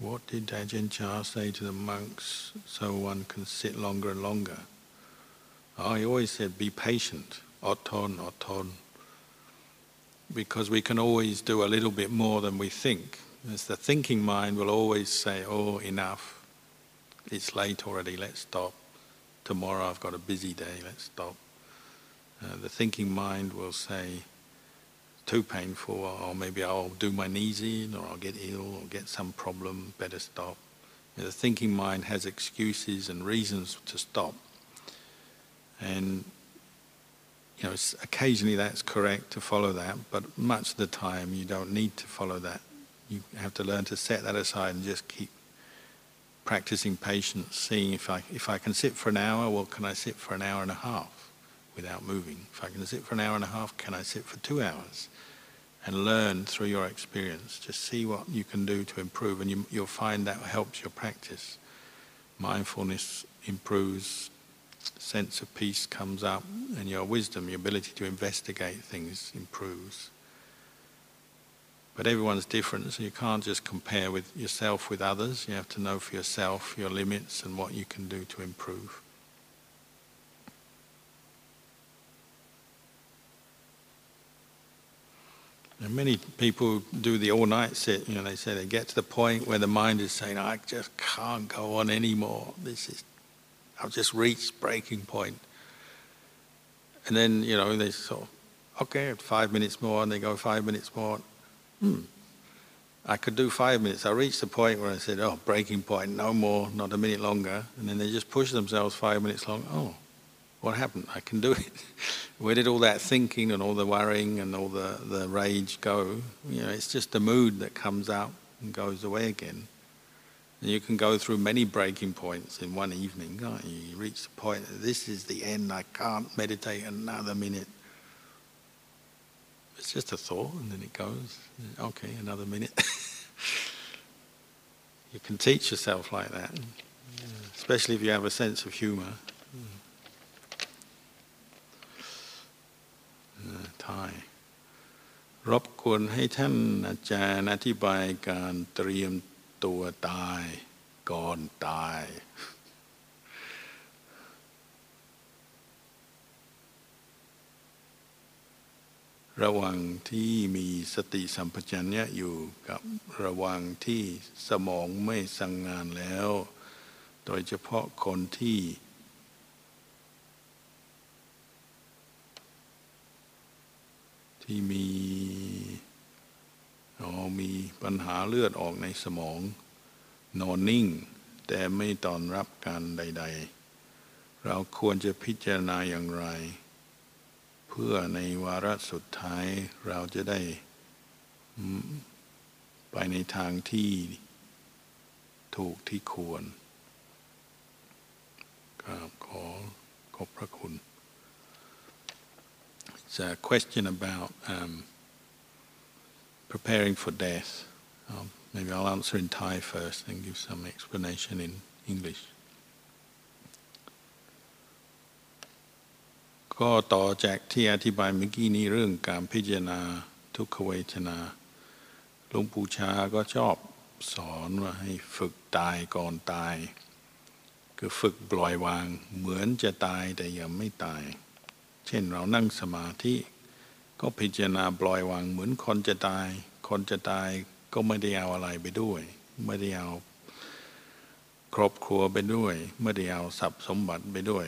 What did Ajahn Chah say to the monks so one can sit longer and longer? He always said, be patient, oton, oton. because we can always do a little bit more than we think. As the thinking mind will always say, "Oh, enough. It's late already. Let's stop. Tomorrow I've got a busy day. Let's stop." Uh, the thinking mind will say, "Too painful," or maybe I'll do my knees in, or I'll get ill, or get some problem. Better stop. The thinking mind has excuses and reasons to stop, and you know, occasionally that's correct to follow that, but much of the time you don't need to follow that. You have to learn to set that aside and just keep practicing patience, seeing if I, if I can sit for an hour, well, can I sit for an hour and a half without moving? If I can sit for an hour and a half, can I sit for two hours? And learn through your experience. Just see what you can do to improve, and you, you'll find that helps your practice. Mindfulness improves sense of peace comes up and your wisdom, your ability to investigate things improves. But everyone's different, so you can't just compare with yourself with others. You have to know for yourself your limits and what you can do to improve. And many people do the all-night sit. You know, they say they get to the point where the mind is saying, "I just can't go on anymore. This is I've just reached breaking point. And then, you know, they sort of, okay, five minutes more, and they go five minutes more. Hmm, I could do five minutes. I reached the point where I said, oh, breaking point, no more, not a minute longer. And then they just push themselves five minutes long. Oh, what happened? I can do it. [LAUGHS] Where did all that thinking and all the worrying and all the, the rage go? You know, it's just the mood that comes out and goes away again. And you can go through many breaking points in one evening, can't you? You reach the point that this is the end, I can't meditate another minute. It's just a thought, and then it goes, okay, another minute. [LAUGHS] you can teach yourself like that, especially if you have a sense of humor. Thai รบกวนให้ท่านอาจารย์อธิบายการเตรียม ตัวตายก่อนตาย ระว่างที่มีสติสัมปชัญญะอยู่กับระว่างที่สมองไม่สั่งงานแล้ว โดยเฉพาะคนที่ที่มี มีปัญหาเลือดออกในสมอง นอนนิ่ง แต่ไม่ตอนรับการใด ๆ เราควรจะพิจารณาอย่างไร เพื่อในวาระสุดท้ายเราจะได้ไปในทางที่ถูกที่ควรกราบขอขอบพระคุณ It's a question about um, preparing for death. Um, maybe I'll answer in Thai first and give some explanation in English. ก็ต่อจากที่อธิบายเมื่อกี้นี้เรื่องการพิจารณาทุกขเวทนาหลวงปู่ชาก็ชอบสอนว่าให้ฝึกตายก่อนตาย คือฝึกปล่อยวางเหมือนจะตายแต่ยังไม่ตาย เช่นเรานั่งสมาธิ ก็พิจารณาปล่อยวางเหมือนคนจะตาย คนจะตายก็ไม่ได้เอาอะไรไปด้วย ไม่ได้เอาครอบครัวไปด้วย ไม่ได้เอาทรัพย์สมบัติไปด้วย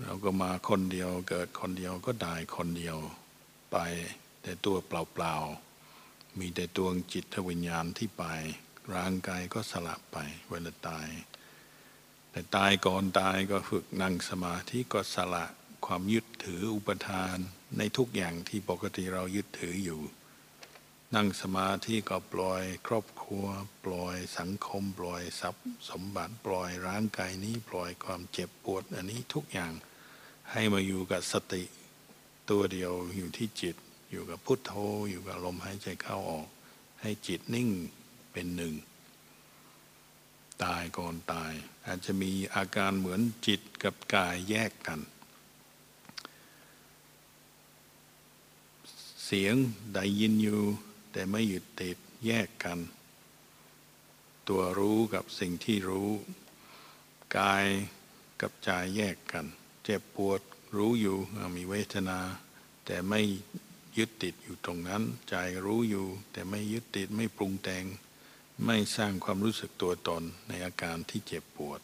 เราก็มาคนเดียวเกิดคนเดียวก็ตายคนเดียวไป แต่ตัวเปล่าๆ มีแต่ตัวจิตวิญญาณที่ไป ร่างกายก็สลับไปเวลาตาย แต่ตายก่อนตายก็ฝึกนั่งสมาธิก็สละความยึดถืออุปทาน ในทุกอย่างที่ปกติเรายึดถืออยู่ นั่งสมาธิก็ปล่อยครอบครัว ปล่อยสังคม ปล่อยทรัพย์ สมบัติปล่อยร่างกายนี้ปล่อยความเจ็บปวด อันนี้ทุกอย่างให้มาอยู่กับสติ ตัวเดียวอยู่ที่จิต อยู่กับพุทโธอยู่กับลมหายใจเข้าออก ให้จิตนิ่งเป็นหนึ่งตายก่อนตาย อาจจะมีอาการเหมือนจิตกับกายแยกกัน เสียงได้ยินอยู่ แต่ไม่หยุดติดแยกกัน ตัวรู้กับสิ่งที่รู้ กายกับใจแยกกัน เจ็บปวดรู้อยู่มีเวทนา แต่ไม่ยึดติดอยู่ตรงนั้น ใจรู้อยู่ แต่ไม่ยึดติดไม่ปรุงแต่ง ไม่สร้างความรู้สึกตัวตนในอาการที่เจ็บปวด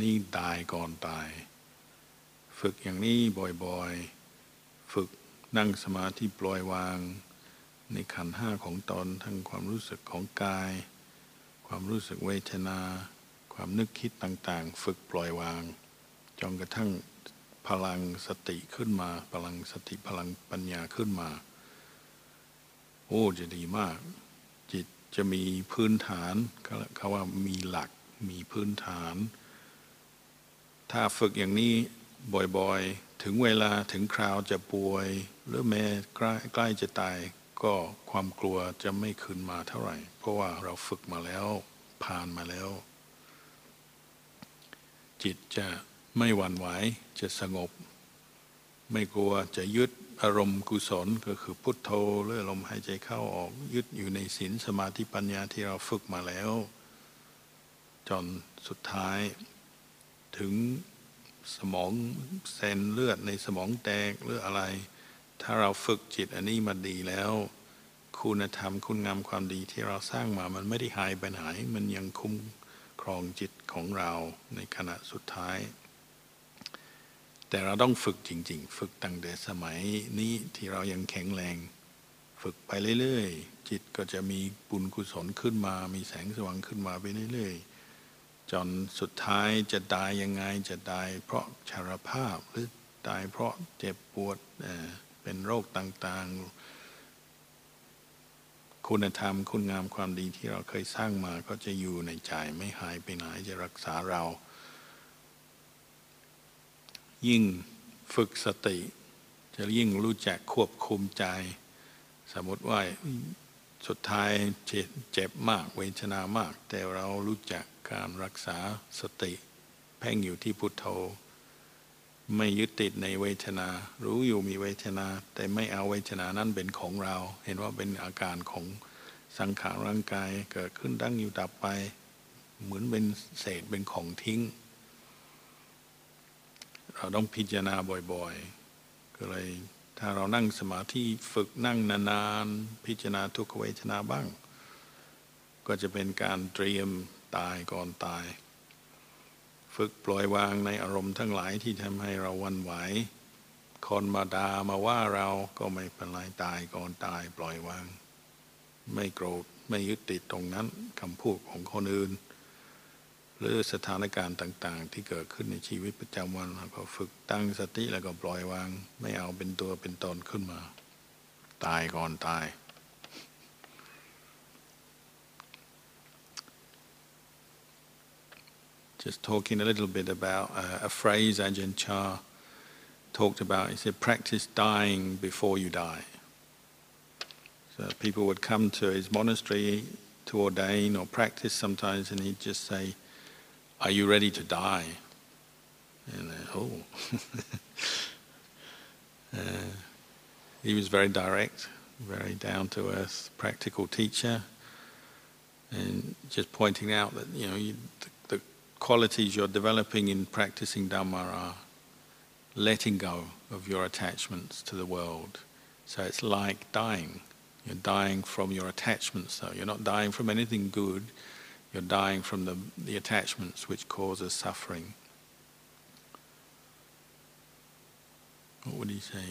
นี่ตายก่อนตาย ฝึกอย่างนี้บ่อยๆ นั่งสมาธิปล่อยวาง ในขันห้าของตอนทั้งความรู้สึกของกาย ความรู้สึกเวทนา ความนึกคิดต่างๆ ฝึกปล่อยวางจนกระทั่งพลังสติขึ้นมา พลังสติพลังปัญญาขึ้นมา โอ้จะดีมาก จิตจะมีพื้นฐานเขาว่ามีหลักมีพื้นฐาน ถ้าฝึกอย่างนี้ บ่อยๆ ถึงเวลาถึงคราวจะป่วย หรือแม้ใกล้ใกล้จะตาย ก็ความกลัวจะไม่ขึ้นมาเท่าไหร่ เพราะว่าเราฝึกมาแล้วผ่านมาแล้ว จิตจะไม่หวั่นไหวจะสงบ ไม่กลัวจะยึดอารมณ์กุศลก็คือพุทโธหรือลมหายใจเข้าออกยึดอยู่ในศีลสมาธิปัญญาที่เราฝึกมาแล้ว จนสุดท้ายถึง สมองเซนเลือดในสมองแตกหรืออะไร ถ้าเราฝึกจิตอันนี้มาดีแล้ว คุณธรรมคุณงามความดีที่เราสร้างมามันไม่ได้หายไปไหน มันยังคุ้มครองจิตของเราในขณะสุดท้าย แต่เราต้องฝึกจริง ๆ ฝึกตั้งแต่สมัยนี้ที่เรายังแข็งแรง ฝึกไปเรื่อยๆ จิตก็จะมีบุญกุศลขึ้นมา มีแสงสว่างขึ้นมาไปเรื่อยๆ จนสุดท้ายจะตายยังไงจะตายเพราะชราภาพหรือตายเพราะเจ็บปวดเป็นโรคต่างๆ คุณธรรมคุณงามความดีที่เราเคยสร้างมาก็จะอยู่ในใจไม่หายไปไหนจะรักษาเรา ยิ่งฝึกสติ จะยิ่งรู้จักควบคุมใจ สมมติว่าสุดท้ายเจ็บมากเวทนามาก แต่เรารู้จัก การรักษาสติ แพ่งอยู่ที่พุทโธ ไม่ยึดติดในเวทนา รู้อยู่มีเวทนา แต่ไม่เอาเวทนานั้นเป็นของเรา เห็นว่าเป็นอาการของสังขารร่างกายเกิดขึ้นตั้งอยู่ดับไป เหมือนเป็นเศษเป็นของทิ้ง เราต้องพิจารณาบ่อยๆ ก็เลยถ้าเรานั่งสมาธิฝึกนั่งนานๆ พิจารณาทุกขเวทนาบ้าง ก็จะเป็นการเตรียม ตายก่อนตาย ฝึกปล่อยวางในอารมณ์ทั้งหลายที่ทำให้เราวันไหว คนมาดามาว่าเราก็ไม่เป็นไรตายก่อนตายปล่อยวาง ไม่โกรธไม่ยึดติดตรงนั้นคำพูดของคนอื่น หรือสถานการณ์ต่างๆ ที่เกิดขึ้นในชีวิตประจำวันเราก็ฝึกตั้งสติแล้วก็ปล่อยวาง ไม่เอาเป็นตัวเป็นตนขึ้นมา ตายก่อนตาย Just talking a little bit about uh, a phrase Ajahn Chah talked about. He said, practice dying before you die. So people would come to his monastery to ordain or practice sometimes, and he'd just say, are you ready to die? And oh. [LAUGHS] uh, he was very direct, very down to earth, practical teacher, and just pointing out that you know you, the, qualities you're developing in practicing Dhamma are letting go of your attachments to the world. So it's like dying. You're dying from your attachments, though. You're not dying from anything good you're dying from the, the attachments which causes suffering. What would he say?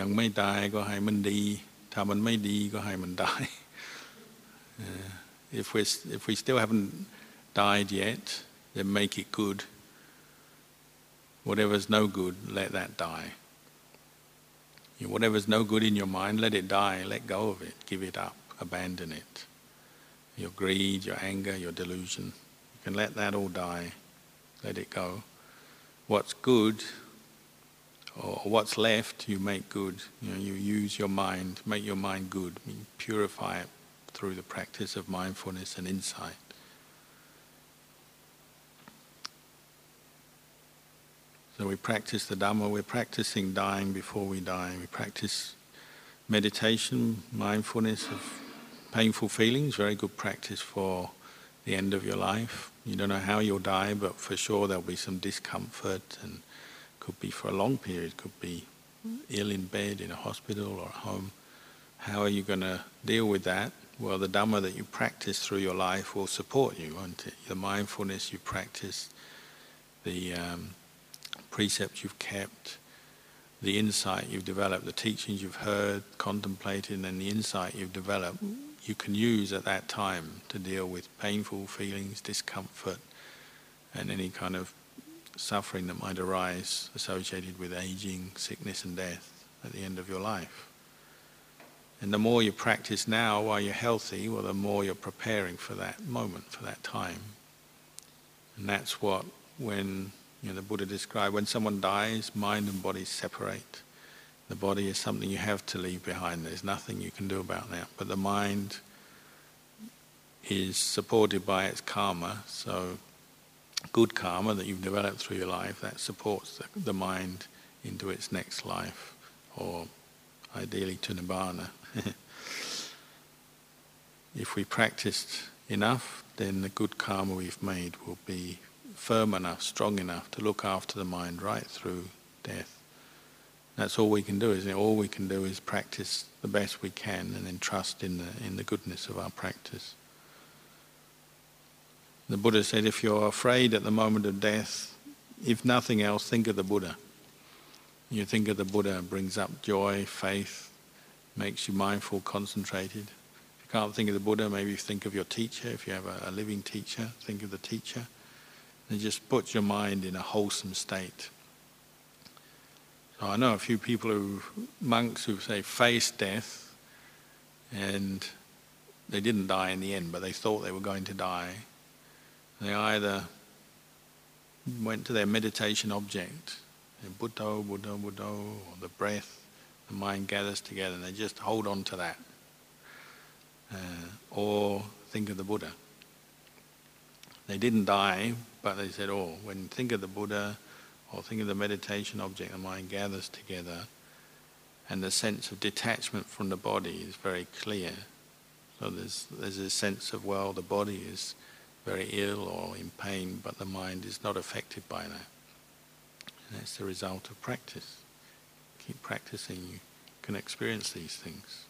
ยังไม่ตายก็ให้มันดีถ้ามันไม่ดีก็ให้มันไ [LAUGHS] ด้ if we if we still haven't died yet then make it good. Whatever's no good let that die. You know, whatever's no good in your mind, let it die, let go of it, give it up, abandon it. Your greed, your anger, your delusion, you can let that all die, let it go. What's good, or what's left, you make good. You know, you use your mind, make your mind good, purify it through the practice of mindfulness and insight. So we practice the Dhamma, we're practicing dying before we die. We practice meditation, mindfulness of painful feelings, very good practice for the end of your life. You don't know how you'll die, but for sure there'll be some discomfort and could be for a long period, could be ill in bed, in a hospital or at home. How are you going to deal with that? Well, the Dhamma that you practice through your life will support you, won't it? The mindfulness you practice, the um, precepts you've kept, the insight you've developed, the teachings you've heard, contemplated, and the insight you've developed, you can use at that time to deal with painful feelings, discomfort, and any kind of suffering that might arise associated with aging, sickness, and death at the end of your life. And the more you practice now while you're healthy, well, the more you're preparing for that moment, for that time. And that's what, when you know, the Buddha described, when someone dies, mind and body separate. The body is something you have to leave behind. There's nothing you can do about that. But the mind is supported by its karma. So, good karma that you've developed through your life that supports the, the mind into its next life, or ideally to nibbana. [LAUGHS] if we practiced enough, then the good karma we've made will be firm enough, strong enough to look after the mind right through death. That's all we can do, isn't it? All we can do is practice the best we can and then trust in the, in the goodness of our practice. The Buddha said, if you're afraid at the moment of death, if nothing else, think of the Buddha. You think of the Buddha, brings up joy, faith, makes you mindful, concentrated. If you can't think of the Buddha, maybe think of your teacher. If you have a, a living teacher, think of the teacher. And just put your mind in a wholesome state. So I know a few people who, monks who say face death, and they didn't die in the end, but they thought they were going to die. They either went to their meditation object, Buddha, Buddha, Buddha, or the breath, the mind gathers together, and they just hold on to that. Uh, or think of the Buddha. They didn't die, but they said, oh, when think of the Buddha or think of the meditation object, the mind gathers together, and the sense of detachment from the body is very clear. So there's, there's a sense of, well, the body is very ill or in pain, but the mind is not affected by that. And that's the result of practice. Keep practicing, you can experience these things.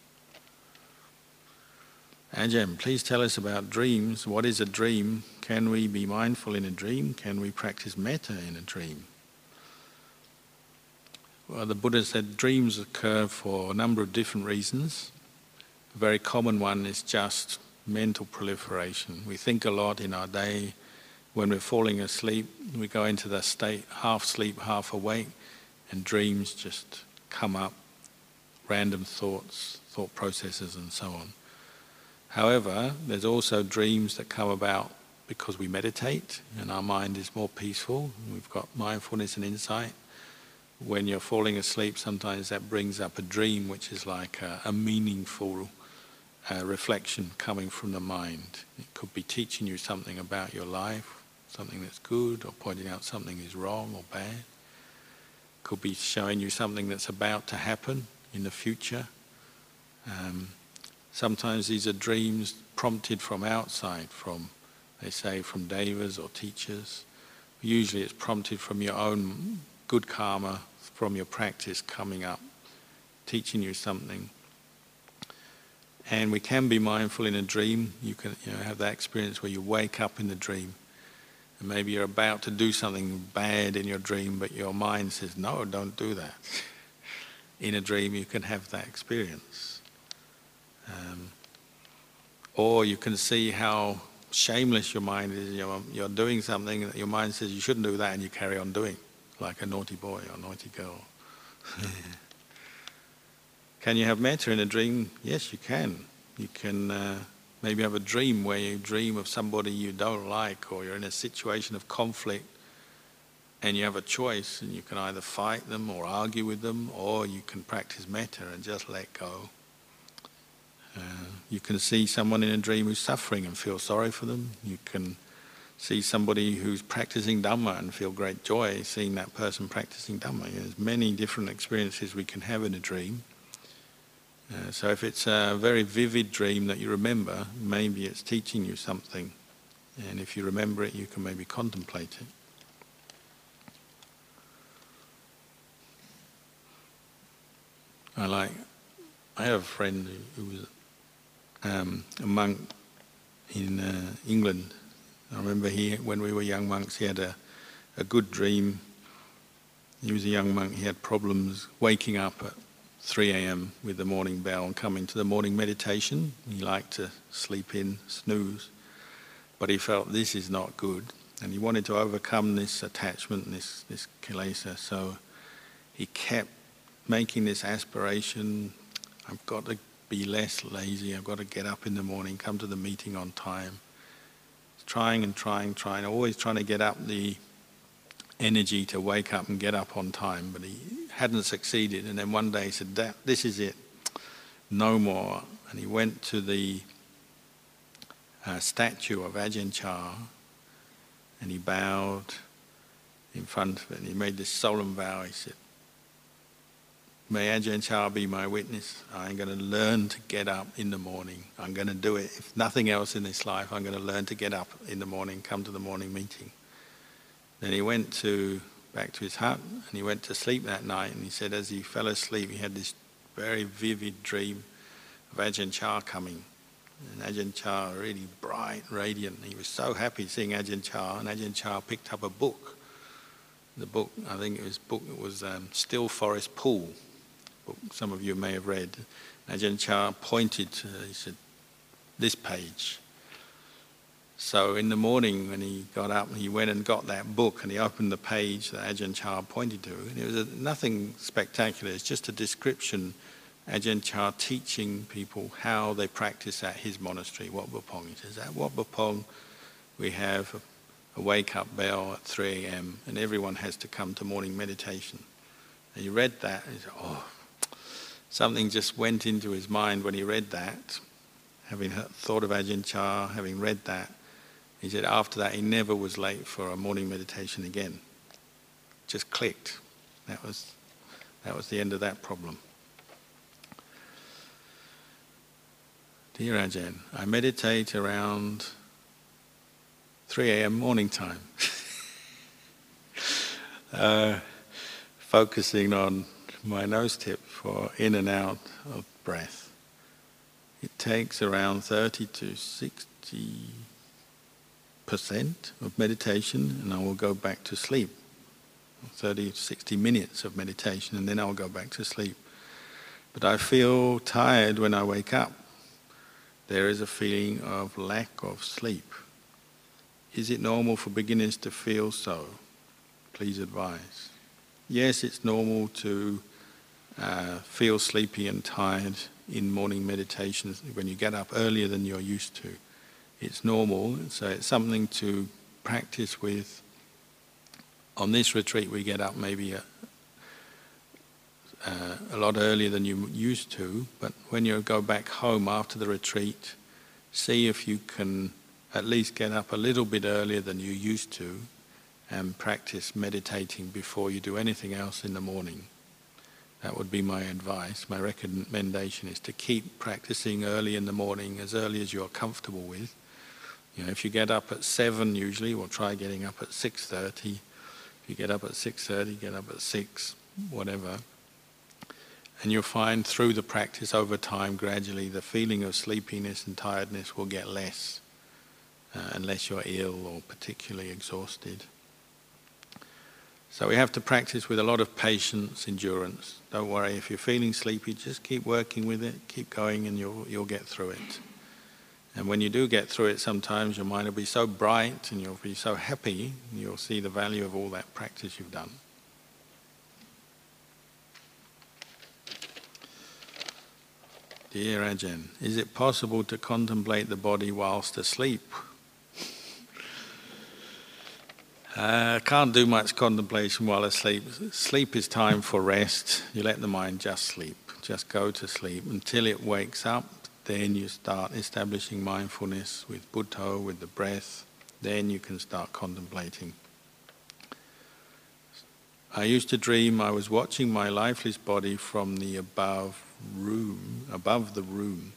Ajahn, please tell us about dreams. What is a dream? Can we be mindful in a dream? Can we practice metta in a dream? Well, the Buddha said dreams occur for a number of different reasons. A very common one is just mental proliferation. We think a lot in our day. When we're falling asleep, we go into the state half sleep, half awake, and dreams just come up, random thoughts, thought processes, and so on. However, there's also dreams that come about because we meditate and our mind is more peaceful. We've got mindfulness and insight. When you're falling asleep, sometimes that brings up a dream which is like a, a meaningful uh, reflection coming from the mind. It could be teaching you something about your life, something that's good, or pointing out something is wrong or bad. Could be showing you something that's about to happen in the future. Um, sometimes these are dreams prompted from outside, from, they say, from devas or teachers. Usually it's prompted from your own good karma, from your practice coming up, teaching you something. And we can be mindful in a dream. You can you know, have that experience where you wake up in the dream and maybe you're about to do something bad in your dream, but your mind says, no, don't do that. in a dream, you can have that experience. Um, or you can see how shameless your mind is. You're, you're doing something that your mind says you shouldn't do that, and you carry on doing, like a naughty boy or naughty girl. [LAUGHS] Can you have metta in a dream? Yes, you can. You can uh, maybe have a dream where you dream of somebody you don't like, or you're in a situation of conflict, and you have a choice, and you can either fight them or argue with them, or you can practice metta and just let go. Uh, you can see someone in a dream who's suffering and feel sorry for them. You can see somebody who's practicing Dhamma and feel great joy seeing that person practicing Dhamma. There's many different experiences we can have in a dream. Uh, so if it's a very vivid dream that you remember, maybe it's teaching you something And if you remember it, you can maybe contemplate it. I like, I have a friend who was um, a monk in uh, England. I remember he, when we were young monks, he had a, a good dream. He was a young monk, he had problems waking up at 3 a.m. with the morning bell and coming to the morning meditation. He liked to sleep in, snooze. But he felt this is not good. And he wanted to overcome this attachment, this, this kilesa. So he kept making this aspiration I've got to be less lazy, I've got to get up in the morning, come to the meeting on time. Trying and trying, trying, always trying to get up the energy to wake up and get up on time, but he hadn't succeeded. And then one day he said, This is it, no more. And he went to the uh, statue of Ajahn Chah and he bowed in front of it and he made this solemn vow. He said, May Ajahn Chah be my witness. I'm going to learn to get up in the morning. I'm going to do it. If nothing else in this life, I'm going to learn to get up in the morning, come to the morning meeting. Then he went to back to his hut and he went to sleep that night. And he said, as he fell asleep, he had this very vivid dream of Ajahn Chah coming. And Ajahn Chah, really bright, radiant. He was so happy seeing Ajahn Chah. And Ajahn Chah picked up a book. The book, I think it was book, it was um, Still Forest Pool book some of you may have read, Ajahn Chah pointed to, he said, this page. So in the morning when he got up, he went and got that book and he opened the page that Ajahn Chah pointed to. And it was a, nothing spectacular, it's just a description, Ajahn Chah teaching people how they practice at his monastery, Wat Pah Pong. He says, at Wat Pah Pong we have a, a wake-up bell at 3 a.m. and everyone has to come to morning meditation. And he read that and he said, oh, something just went into his mind when he read that, having thought of Ajahn Chah, having read that. He said after that he never was late for a morning meditation again. Just clicked. That was, that was the end of that problem. Dear Ajahn, I meditate around 3 a.m. morning time, [LAUGHS] uh, focusing on my nose tip for in and out of breath. It takes around 30 to 60 percent of meditation, and I will go back to sleep. 30 to 60 minutes of meditation, and then I'll go back to sleep. But I feel tired when I wake up. There is a feeling of lack of sleep. Is it normal for beginners to feel so? Please advise. Yes, it's normal to uh, feel sleepy and tired in morning meditations when you get up earlier than you're used to. It's normal, so it's something to practice with. On this retreat, we get up maybe a, uh, a lot earlier than you used to, but when you go back home after the retreat, see if you can at least get up a little bit earlier than you used to and practice meditating before you do anything else in the morning. That would be my advice. My recommendation is to keep practicing early in the morning, as early as you're comfortable with. You know, if you get up at seven, usually, we'll try getting up at six thirty. If you get up at six thirty, get up at six, whatever. And you'll find through the practice over time, gradually, the feeling of sleepiness and tiredness will get less, uh, unless you're ill or particularly exhausted. So we have to practice with a lot of patience, endurance. Don't worry if you're feeling sleepy, just keep working with it, keep going, and you'll, you'll get through it. And when you do get through it, sometimes your mind will be so bright and you'll be so happy, you'll see the value of all that practice you've done. Dear Ajahn, is it possible to contemplate the body whilst asleep? Uh, can't do much contemplation while asleep. Sleep is time for rest. You let the mind just sleep, just go to sleep until it wakes up. Then you start establishing mindfulness with Buddha, with the breath. Then you can start contemplating. I used to dream I was watching my lifeless body from the above room, above the room.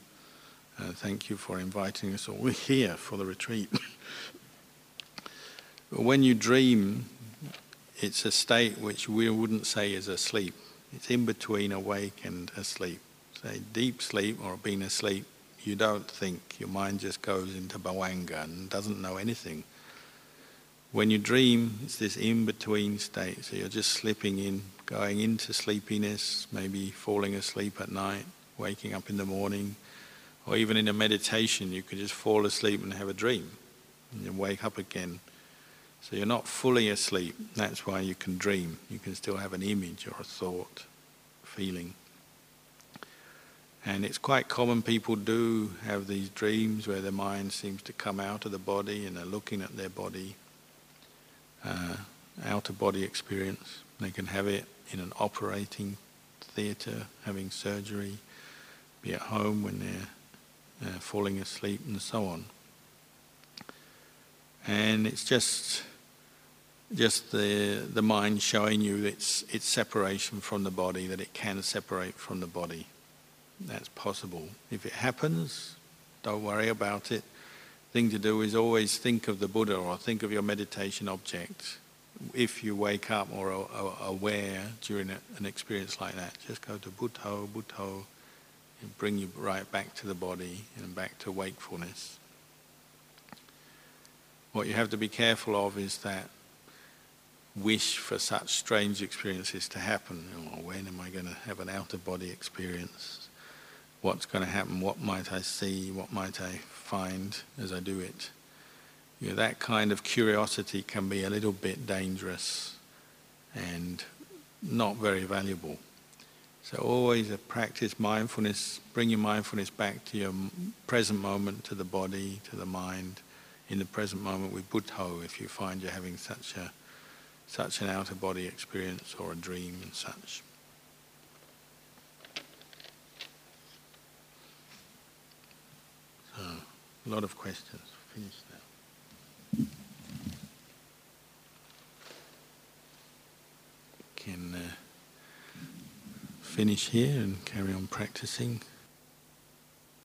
Uh, thank you for inviting us all [LAUGHS] here for the retreat. [LAUGHS] When you dream, it's a state which we wouldn't say is asleep. It's in between awake and asleep. Say deep sleep or being asleep, you don't think. Your mind just goes into bhavanga and doesn't know anything. When you dream, it's this in between state. So you're just slipping in, going into sleepiness, maybe falling asleep at night, waking up in the morning, or even in a meditation, you can just fall asleep and have a dream and you wake up again. So you're not fully asleep. That's why you can dream. You can still have an image or a thought, feeling. And it's quite common people do have these dreams where their mind seems to come out of the body and they're looking at their body, uh, out of body experience. They can have it in an operating theatre, having surgery, be at home when they're uh, falling asleep, and so on. And it's just just the the mind showing you its its separation from the body, that it can separate from the body. That's possible. If it happens, don't worry about it. Thing to do is always think of the Buddha or think of your meditation object. If you wake up or are aware during an experience like that, just go to Buddho, Buddho, and bring you right back to the body and back to wakefulness. What you have to be careful of is that wish for such strange experiences to happen. Oh, when am I going to have an out of body experience? What's going to happen? What might I see? What might I find as I do it? You know, that kind of curiosity can be a little bit dangerous and not very valuable. So always practice mindfulness, bring your mindfulness back to your present moment, to the body, to the mind, in the present moment with Buddho if you find you're having such a such an out of body experience or a dream and such. A lot of questions. Finish now. Can uh, finish here and carry on practicing.